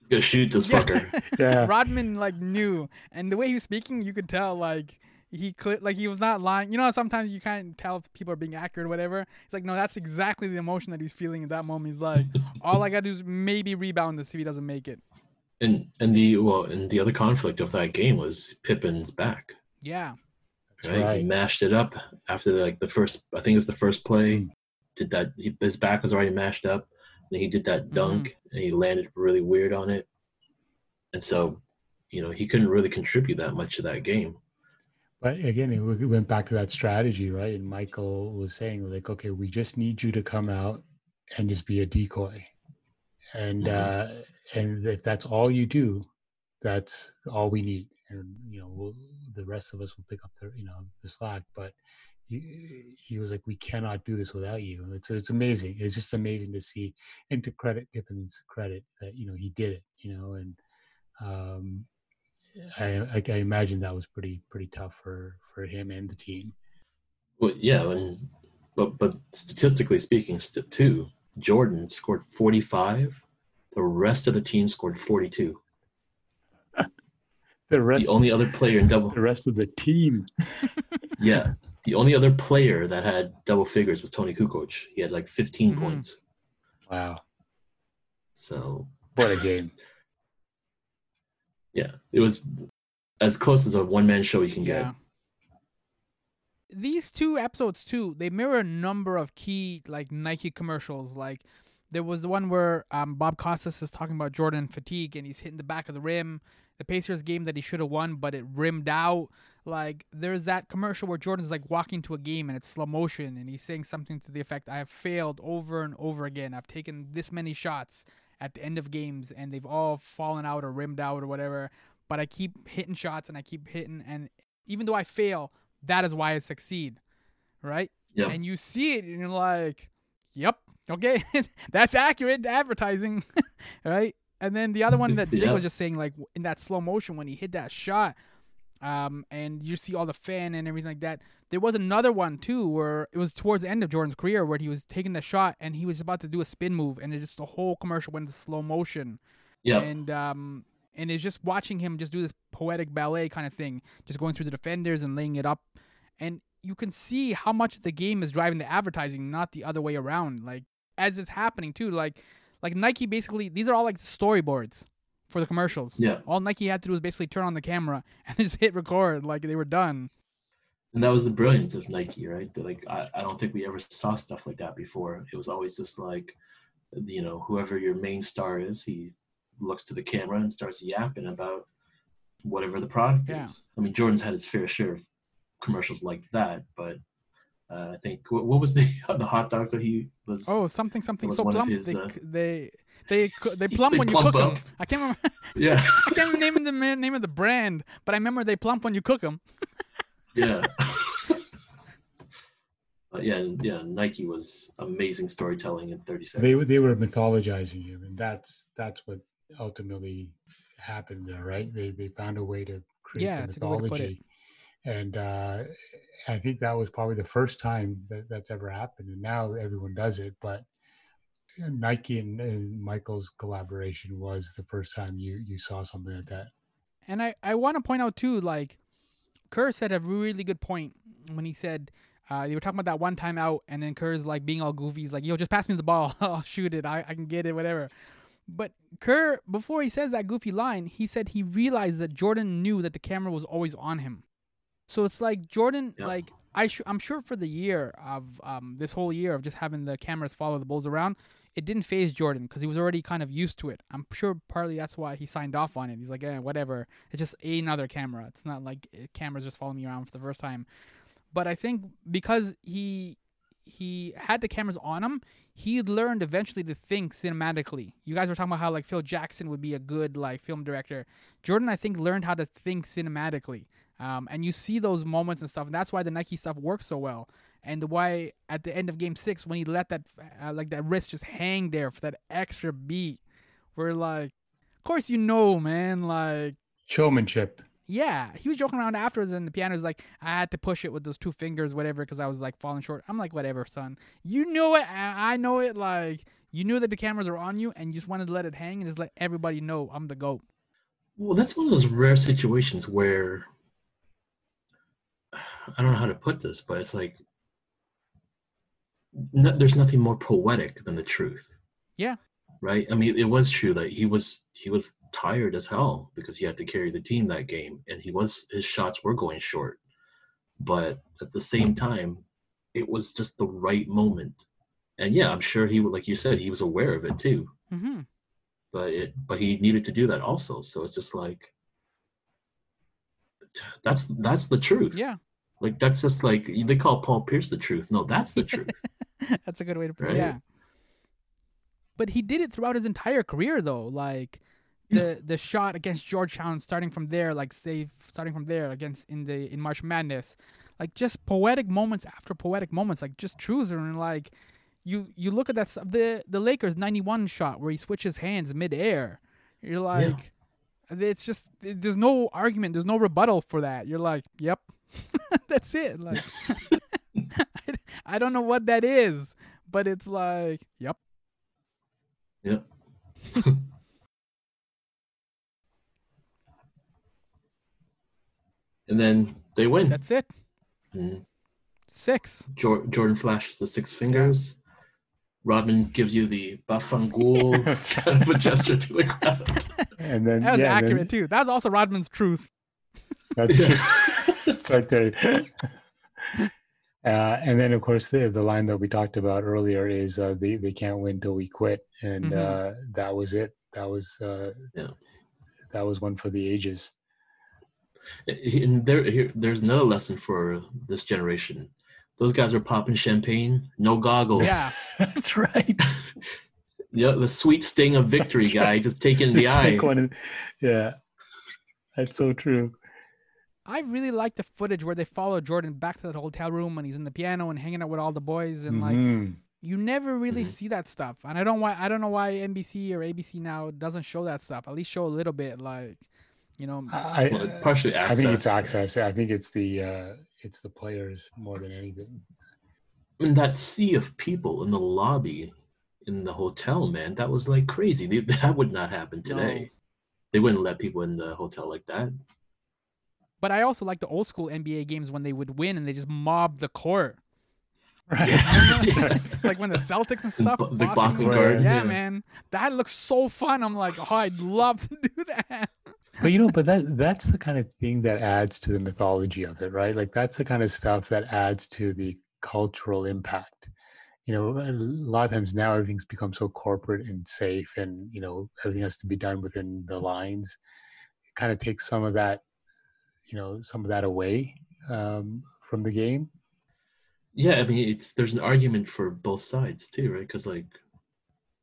Gonna shoot this fucker. yeah Rodman like knew, and the way he was speaking, you could tell like he cl- like he was not lying. You know, how sometimes you can't tell if people are being accurate or whatever. He's like, no, that's exactly the emotion that he's feeling at that moment. He's like, all I gotta do is maybe rebound this if he doesn't make it. And and the well, and the other conflict of that game was Pippen's back. Yeah, That's Right? He mashed it up after like the first. I think it's the first play. Mm. Did that? He, his back was already mashed up, and he did that dunk, and he landed really weird on it. And so, you know, he couldn't really contribute that much to that game. But again, it went back to that strategy, right? And Michael was saying, like, okay, we just need you to come out and just be a decoy, and uh, and if that's all you do, that's all we need, and you know, we'll, the rest of us will pick up the you know the slack. But he, he was like, we cannot do this without you. It's it's amazing. It's just amazing to see, and to credit Pippen's credit that you know he did it, you know, and um, I, I, I imagine that was pretty pretty tough for for him and the team. Well, yeah, and but but statistically speaking, st- too, Jordan scored forty five. The rest of the team scored forty two. The rest, The only other player in double, the rest of the team. yeah, the only other player that had double figures was Toni Kukoc. He had like 15 Mhm. points. Wow, So what a game! Yeah, it was as close as a one man show you can get. yeah. These two episodes too, they mirror a number of key like Nike commercials. Like there was the one where um, Bob Costas is talking about Jordan fatigue and he's hitting the back of the rim. The Pacers game that he should have won, but it rimmed out. Like there's that commercial where Jordan's like walking to a game and it's slow motion and he's saying something to the effect, "I have failed over and over again. I've taken this many shots at the end of games and they've all fallen out or rimmed out or whatever. But I keep hitting shots and I keep hitting and even though I fail, that is why I succeed." Right? Yeah, and you see it and you're like yep okay that's accurate advertising right and then the other one that jake Yeah. was just saying like in that slow motion when he hit that shot um and you see all the fan and everything like that there was another one too where it was towards the end of jordan's career where he was taking the shot and he was about to do a spin move and it just the whole commercial went into slow motion yeah, and um and it's just watching him just do this poetic ballet kind of thing, just going through the defenders and laying it up, and you can see how much the game is driving the advertising, not the other way around. Like as it's happening too, like like Nike basically these are all like storyboards for the commercials. yeah. All Nike had to do was basically turn on the camera and just hit record, like they were done. And that was the brilliance of Nike, right? That, like I, I don't think we ever saw stuff like that before. It was always just like, you know, whoever your main star is, he looks to the camera and starts yapping about whatever the product Yeah. is. I mean, Jordan's had his fair share of commercials like that, but uh, I think what, what was the the hot dogs that he was? Oh, something something so plump. his, they, uh, they they they plump They when you cook up. them. I can't remember. yeah, I can't remember the name the name of the brand, but I remember they plump when you cook them. Yeah. But yeah, yeah. Nike was amazing storytelling in 30 They seconds. were- they were mythologizing him, and that's that's what ultimately happened there, right? They they found a way to create Yeah, the it's a good way to mythology, and uh, I think that was probably the first time that that's ever happened. And now everyone does it, but Nike and, and Michael's collaboration was the first time you you saw something like that. And I, I want to point out too, like Kerr said a really good point when he said uh, they were talking about that one time out, and then Kerr's like being all goofy. He's like, "Yo, just pass me the ball. I'll shoot it. I, I can get it. Whatever." But Kerr, before he says that goofy line, he said he realized that Jordan knew that the camera was always on him. So it's like Jordan, Yeah. like I, sh- I'm sure for the year of um, this whole year of just having the cameras follow the Bulls around, it didn't phase Jordan because he was already kind of used to it. I'm sure partly that's why he signed off on it. He's like, eh, whatever. It's just another camera. It's not like eh, cameras just following me around for the first time. But I think because he he had the cameras on him, he learned eventually to think cinematically. You guys were talking about how like Phil Jackson would be a good like film director. Jordan, I think, learned how to think cinematically. Um, and you see those moments and stuff, and that's why the Nike stuff works so well. And the why at the end of Game Six, when he let that uh, like that wrist just hang there for that extra beat, we're like, of course you know, man, like Showmanship. yeah, he was joking around afterwards, and the piano was like, I had to push it with those two fingers, whatever, because I was like falling short. I'm like, whatever, son. You know it. I I know it. Like, you knew that the cameras were on you, and you just wanted to let it hang and just let everybody know I'm the GOAT. Well, that's one of those rare situations where I don't know how to put this, but it's like no, there's nothing more poetic than the truth. Yeah. Right. I mean, it was true that he was he was tired as hell because he had to carry the team that game, and he was his shots were going short. But at the same time, it was just the right moment. And yeah, I'm sure he would, like you said, he was aware of it too. Mm-hmm. But it, but he needed to do that also. So it's just like that's that's the truth. Yeah. Like that's just like they call Paul Pierce the truth. No, that's the truth. That's a good way to put it. Right. Yeah. But he did it throughout his entire career, though. Like the the shot against Georgetown, starting from there, like say starting from there against in the in March Madness, like just poetic moments after poetic moments, like just truths and like you you look at that stuff. The the Lakers ninety one shot where he switches hands midair. You're like, it's just there's no argument, there's no rebuttal for that. You're like, yep, that's it. Like, I, I don't know what that is, but it's like, yep. yep. and then they win. That's it. Mhm. Six. Jor- Jordan flashes the six fingers. Rodman gives you the Bafangul kind of a gesture to the crowd. And then That was yeah, and then- accurate too. That was also Rodman's truth. That's Yeah. true. it's right there. Uh, and then, of course, the the line that we talked about earlier is uh, they they can't win till we quit, and Mhm. uh, that was it. That was uh, Yeah. that was one for the ages. And there, here, there's another lesson for this generation. Those guys are popping champagne, no goggles. Yeah. That's right. Yeah, the sweet sting of victory That's guy just taking the Just eye. take one and- yeah, that's so true. I really like the footage where they follow Jordan back to that hotel room and he's in the piano and hanging out with all the boys and like Mhm. you never really Mhm. see that stuff. And I don't why I don't know why NBC or ABC now doesn't show that stuff. At least show a little bit like you know I, Well, partially I think it's access. access. I think it's the uh, it's the players more than anything. And that sea of people in the lobby in the hotel, man, that was like crazy. They- That would not happen today. No. They wouldn't let people in the hotel like that. But I also like the old school NBA games when they would win and they just mob the court. Right. Yeah. Like when the Celtics and stuff. The Boston Boston were- Garden, Yeah, yeah. man. That looks so fun. I'm like, oh, I'd love to do that. But you know but that that's the kind of thing that adds to the mythology of it right? Like that's the kind of stuff that adds to the cultural impact. You know a lot of times now everything's become so corporate and safe and you know everything has to be done within the lines. It kind of takes some of that you know some of that away um, from the game. Yeah, I mean, it's there's an argument for both sides too, right? Because like,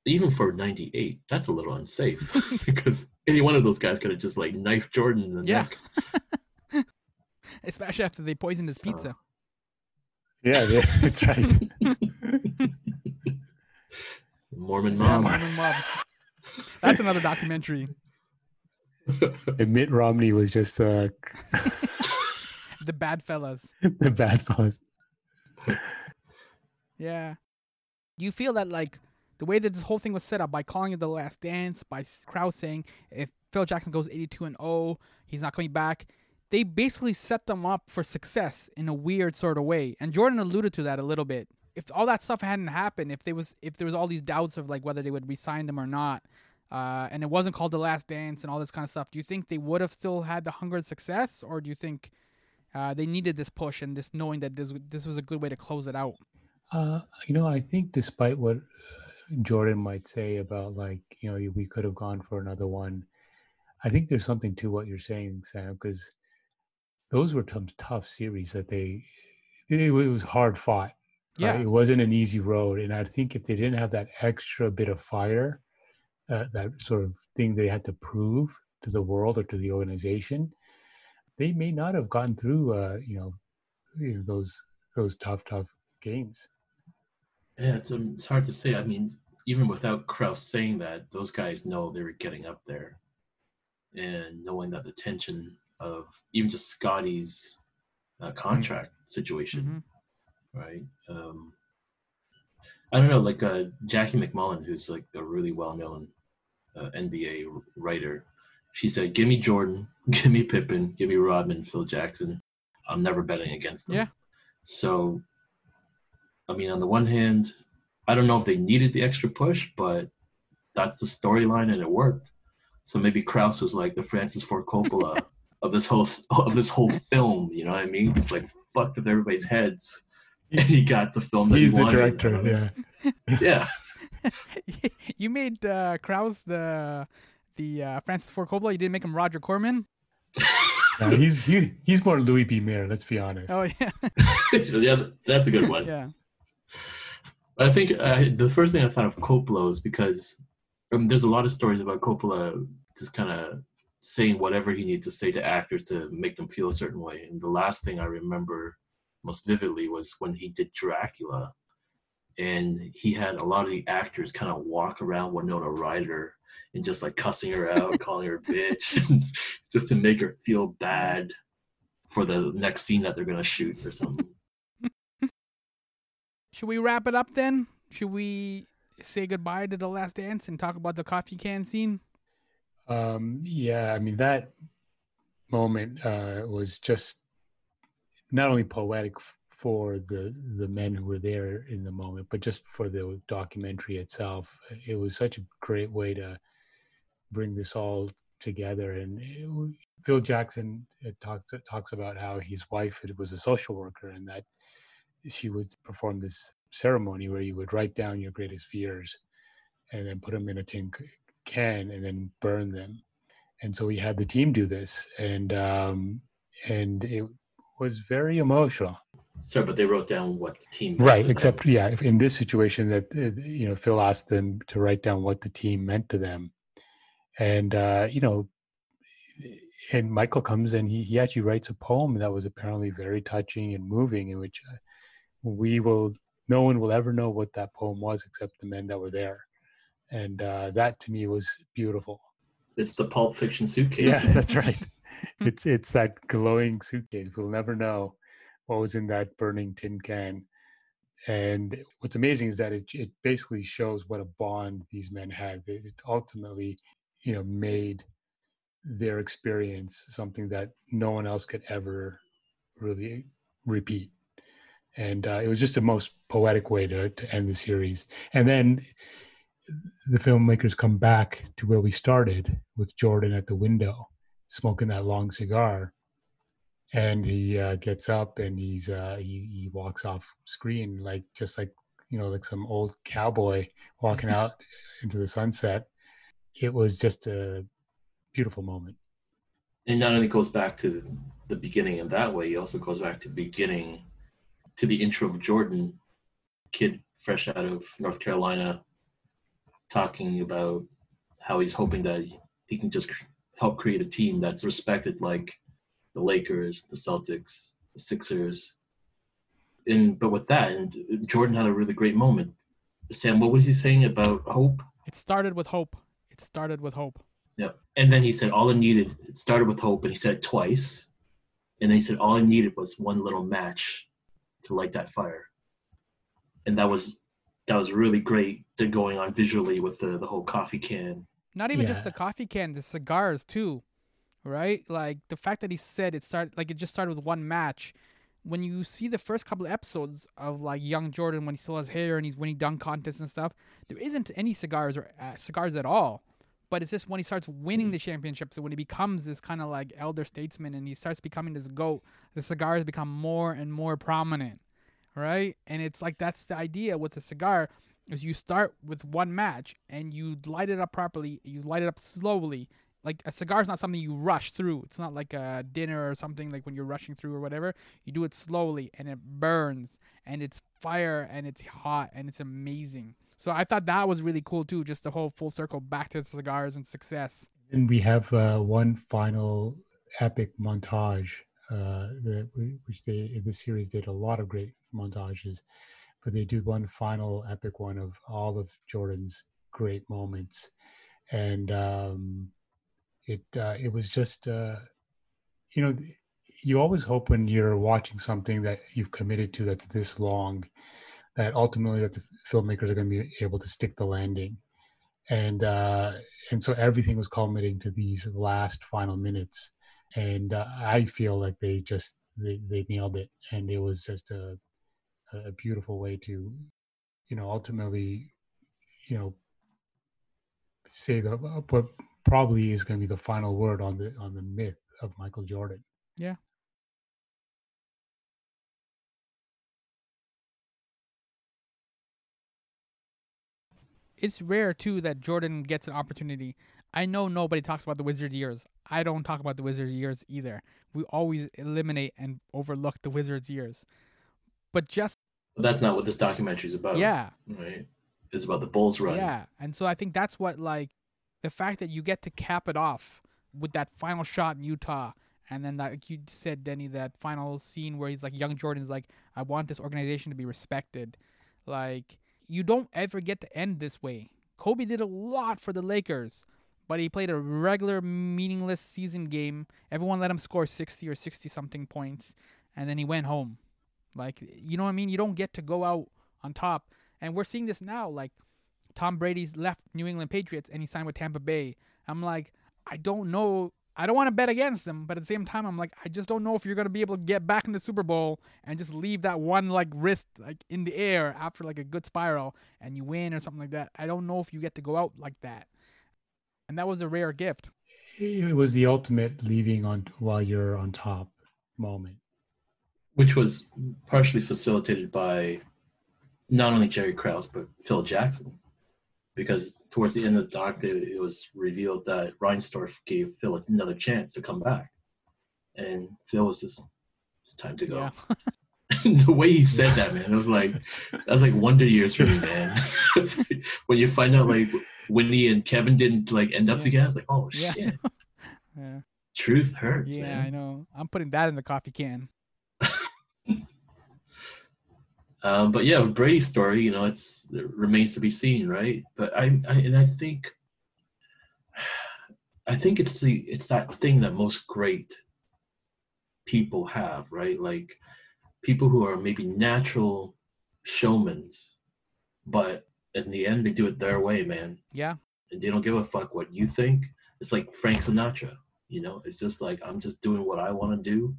even for '98, that's a little unsafe because any one of those guys could have just like knifed Jordan in the Yeah. neck. Especially after they poisoned his So- pizza. yeah, yeah that's right Mormon Yeah, mom. Mormon mob. That's another documentary. and mitt romney was just uh, The Bad Fellas. the bad fellas Yeah. Do you feel that like the way that this whole thing was set up by calling it the last dance, by Krause saying if Phil Jackson goes 82 and 0, he's not coming back, they basically set them up for success in a weird sort of way. And Jordan alluded to that a little bit. If all that stuff hadn't happened, if there was if there was all these doubts of like whether they would resign them or not, uh, and it wasn't called the last dance and all this kind of stuff, do you think they would have still had the hunger and success, or do you think uh, they needed this push and just knowing that this this was a good way to close it out? Uh, you know, I think despite what uh, Jordan might say about like, you know, we could have gone for another one, I think there's something to what you're saying, Sam, because those were some tough series that they, it, was hard fought. Yeah. Right? It wasn't an easy road. And I think if they didn't have that extra bit of fire, uh, that sort of thing they had to prove to the world or to the organization, they may not have gotten through, uh, you know, you know, those those tough, tough games. Yeah, it's, um, it's hard to say. I mean, even without Krause saying that, those guys know they were getting up there, and knowing that the tension of even just Scottie's uh, contract situation, Mhm. right? Um, I don't know, like uh, Jackie MacMullan, who's like a really well-known uh, NBA writer. She said, "Give me Jordan, give me Pippen, give me Rodman, Phil Jackson. I'm never betting against them. Yeah. So, I mean, on the one hand, I don't know if they needed the extra push, but that's the storyline and it worked. So maybe Krause was like the Francis Ford Coppola of this whole of this whole film. You know what I mean? Just like fucked with everybody's heads, and he got the film. That He's he the wanted, director. you know? Yeah. Yeah. you made uh, Krause the the uh, Francis Ford Coppola. You didn't make him Roger Corman. No, he's he, he's more Louis B. Mayer. Let's be honest. Oh yeah, yeah, that's a good one. yeah. I think uh, the first thing I thought of Coppola is because um, there's a lot of stories about Coppola just kind of saying whatever he needed to say to actors to make them feel a certain way. And the last thing I remember most vividly was when he did Dracula, and he had a lot of the actors kind of walk around Winona Ryder and just like cussing her out, calling her a bitch, just to make her feel bad for the next scene that they're gonna shoot or something. Should we wrap it up then? Should we say goodbye to the Last Dance and talk about the coffee can scene? Um, yeah, I mean that moment uh, was just not only poetic for the the men who were there in the moment, but just for the documentary itself. It was such a great way to bring this all together. And it Phil Jackson uh, talks talks about how his wife was a social worker and that she would perform this ceremony where you would write down your greatest fears and then put them in a tin can and then burn them. And so we had the team do this, and um, and it was very emotional. Sorry, but they wrote down what the team Right. them. Except, yeah, in this situation, that uh, you know, Phil asked them to write down what the team meant to them, and uh, you know, and Michael comes and he he actually writes a poem that was apparently very touching and moving, in which uh, we will, no one will ever know what that poem was except the men that were there, and uh, that to me was beautiful. It's the Pulp Fiction suitcase. Yeah, that's right. It's it's that glowing suitcase. We'll never know what was in that burning tin can. And what's amazing is that it it basically shows what a bond these men had. It it ultimately, you know, made their experience something that no one else could ever really repeat. And uh, it was just the most poetic way to to end the series. And then the filmmakers come back to where we started with Jordan at the window smoking that long cigar. And he uh, gets up and he's uh, he, he walks off screen like just like you know like some old cowboy walking out into the sunset. It was just a beautiful moment. And not only goes back to the beginning in that way, he also goes back to the beginning, to the intro of Jordan, kid fresh out of North Carolina, talking about how he's hoping that he can just help create a team that's respected like the Lakers, the Celtics, the Sixers. And but with that, and Jordan had a really great moment. Sam, what was he saying about hope? It started with hope. It started with hope. Yep. And then he said all I needed it started with hope and he said it twice. And then he said all I needed was one little match to light that fire. And that was that was really great to going on visually with the, the whole coffee can. Not even just the coffee can, the cigars too, right? Like the fact that he said it started, like it just started with one match. When you see the first couple of episodes of like young Jordan when he still has hair and he's winning dunk contests and stuff, there isn't any cigars or uh, cigars at all. But it's just when he starts winning mm. the championships and when he becomes this kind of like elder statesman and he starts becoming this goat, the cigars become more and more prominent, right? And it's like that's the idea with the cigar is you start with one match and you light it up properly. You light it up slowly. Like a cigar is not something you rush through. It's not like a dinner or something like when you're rushing through or whatever. You do it slowly and it burns and it's fire and it's hot and it's amazing. So I thought that was really cool too. Just the whole full circle back to cigars and success. and we have uh, one final epic montage uh, that which they in this series did a lot of great montages but they do one final epic one of all of jordan's great moments and um, it uh, it was just uh, you know you always hope when you're watching something that you've committed to that's this long that ultimately that the filmmakers are going to be able to stick the landing and uh, and so everything was culminating to these last final minutes and uh, i feel like they just they, they nailed it, and it was just a a beautiful way to, you know, ultimately, you know, say the what probably is going to be the final word on the on the myth of Michael Jordan. Yeah. It's rare too that Jordan gets an opportunity. I know nobody talks about the Wizard years. I don't talk about the Wizard years either. We always eliminate and overlook the Wizards years. But just But that's not what this documentary is about. yeah, Right. It's about the Bulls run. Yeah, and so I think that's what like the fact that you get to cap it off with that final shot in Utah, and then that, like you said, Denny, that final scene where he's like, young Jordan's like, I want this organization to be respected. Like you don't ever get to end this way. Kobe did a lot for the Lakers, but he played a regular meaningless season game. Everyone let him score sixty or sixty something points, and then he went home. Like you know what I mean? You don't get to go out on top. And we're seeing this now. Like Tom Brady's left New England Patriots and he signed with Tampa Bay. I'm like, I don't know. I don't want to bet against them, but at the same time, I'm like, I just don't know if you're gonna be able to get back in the Super Bowl and just leave that one like wrist like in the air after like a good spiral and you win or something like that. I don't know if you get to go out like that. And that was a rare gift. It was the ultimate leaving on while you're on top moment. Which was partially facilitated by not only Jerry Krause, but Phil Jackson. Because towards the end of the doc, it, it was revealed that Reinsdorf gave Phil another chance to come back. And Phil was just, it's time to go. Yeah. the way he said that, man, it was like that was like wonder years for me, man. when you find out like Winnie and Kevin didn't like end up Yeah. together, it's like, oh Yeah. shit, yeah. truth hurts, man. Yeah, man. I know. I'm putting that in the coffee can. Um, but yeah, with Brady's story, you know, it's it remains to be seen, right? But I, I and I think, I think it's the it's that thing that most great people have, right? Like people who are maybe natural showmen, but in the end, they do it their way, man, Yeah. and they don't give a fuck what you think. It's like Frank Sinatra, you know. It's just like I'm just doing what I want to do,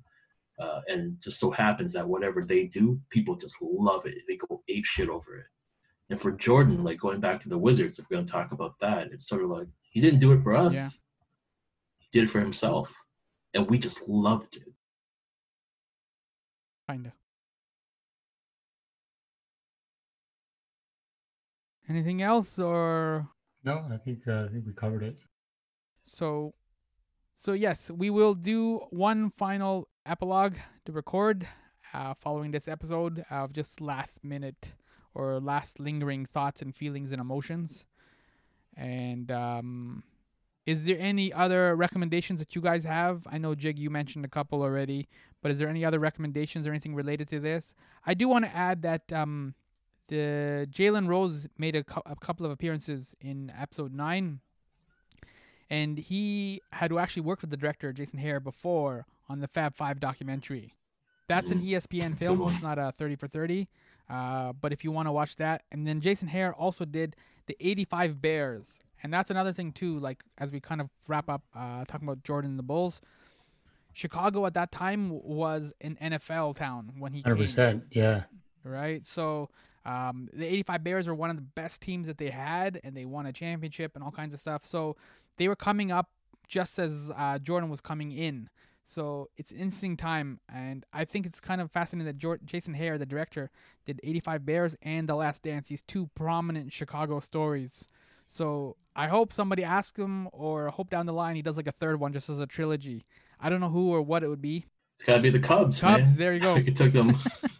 uh, and just so happens that whatever they do, people just love it. They go ape shit over it. And for Jordan, like going back to the Wizards, if we're going to talk about that, it's sort of like he didn't do it for us. Yeah. He did it for himself, and we just loved it. Kinda. Anything else or No, I think uh, I think we covered it. so so yes, we will do one final epilogue to record uh, following this episode of just last minute or last lingering thoughts and feelings and emotions. And um is there any other recommendations that you guys have? I know Jig you mentioned a couple already, but is there any other recommendations or anything related to this? I do want to add that um the Jalen Rose made a, a couple of appearances in episode nine, and he had actually worked with the director Jason Hehir before on the Fab Five documentary. That's an ESPN film. It's not a thirty for thirty, uh, but if you want to watch that, and then Jason Hehir also did the '85 Bears, and that's another thing too. Like as we kind of wrap up uh, talking about Jordan and the Bulls, Chicago at that time was an NFL town when he Hundred came percent. Yeah. right? So um, the 85 Bears were one of the best teams that they had, and they won a championship and all kinds of stuff. So they were coming up just as uh, Jordan was coming in. So it's an interesting time, and I think it's kind of fascinating that Jor- Jason Hehir, the director, did 85 Bears and The Last Dance, these two prominent Chicago stories. So I hope somebody asks him, or hope down the line he does like a third one just as a trilogy. I don't know who or what it would be. It's got to be the Cubs. Cubs, man. there you go. Like it took them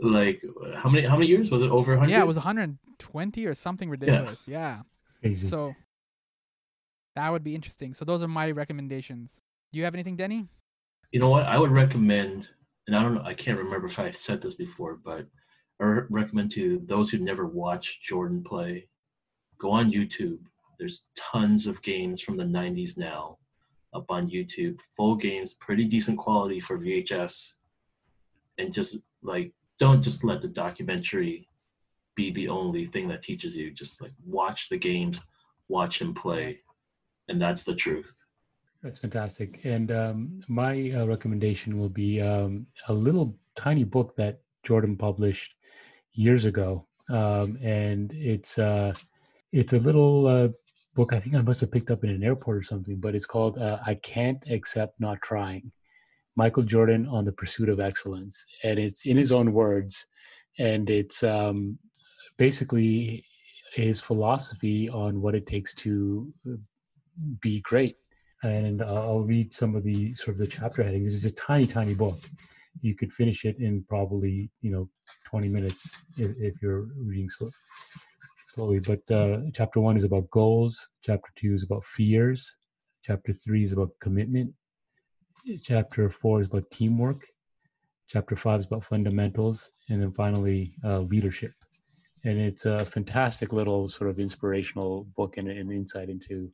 like how many how many years was it? Over 100? Yeah, it was 120 or something ridiculous. yeah. Crazy. So that would be interesting. So those are my recommendations. Do you have anything, Denny? You know what? I would recommend, and I don't know, I can't remember if I've said this before, but I recommend to those who never watched Jordan play, go on YouTube. There's tons of games from the 90s now up on YouTube, full games, pretty decent quality for VHS. And just like, don't just let the documentary be the only thing that teaches you. Just like watch the games, watch him play. And that's the truth. That's fantastic. And um, my uh, recommendation will be um, a little tiny book that Jordan published years ago, um, and it's uh, it's a little uh, book. I think I must have picked up in an airport or something, but it's called uh, "I Can't Accept Not Trying." Michael Jordan on the pursuit of excellence, and it's in his own words, and it's um, basically his philosophy on what it takes to uh, be great. And I'll read some of the sort of the chapter headings. It's a tiny, tiny book. You could finish it in probably you know 20 minutes if, if you're reading slow, slowly. But uh, chapter one is about goals. Chapter two is about fears. Chapter three is about commitment chapter four is about teamwork. Chapter five is about fundamentals. And then finally uh, leadership. And it's a fantastic little sort of inspirational book and an insight into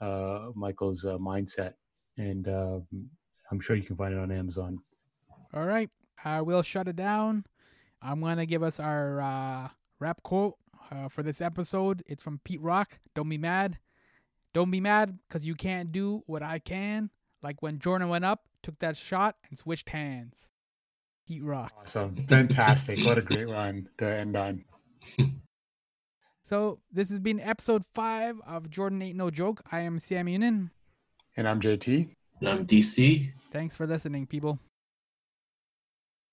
uh, michael's uh, mindset. And um, i'm sure you can find it on amazon. All right. I will shut it down. I'm to give us our uh, rap quote uh, for this episode. It's from pete rock. Don't be mad. Don't be mad because you can't do what i can like when Jordan went up, took that shot, and switched hands. Heat rock. Awesome. Fantastic. what a great run to end on. So this has been episode five of Jordan Ain't No Joke. I am Sam Unin. And I'm JT. And I'm DC. Thanks for listening, people.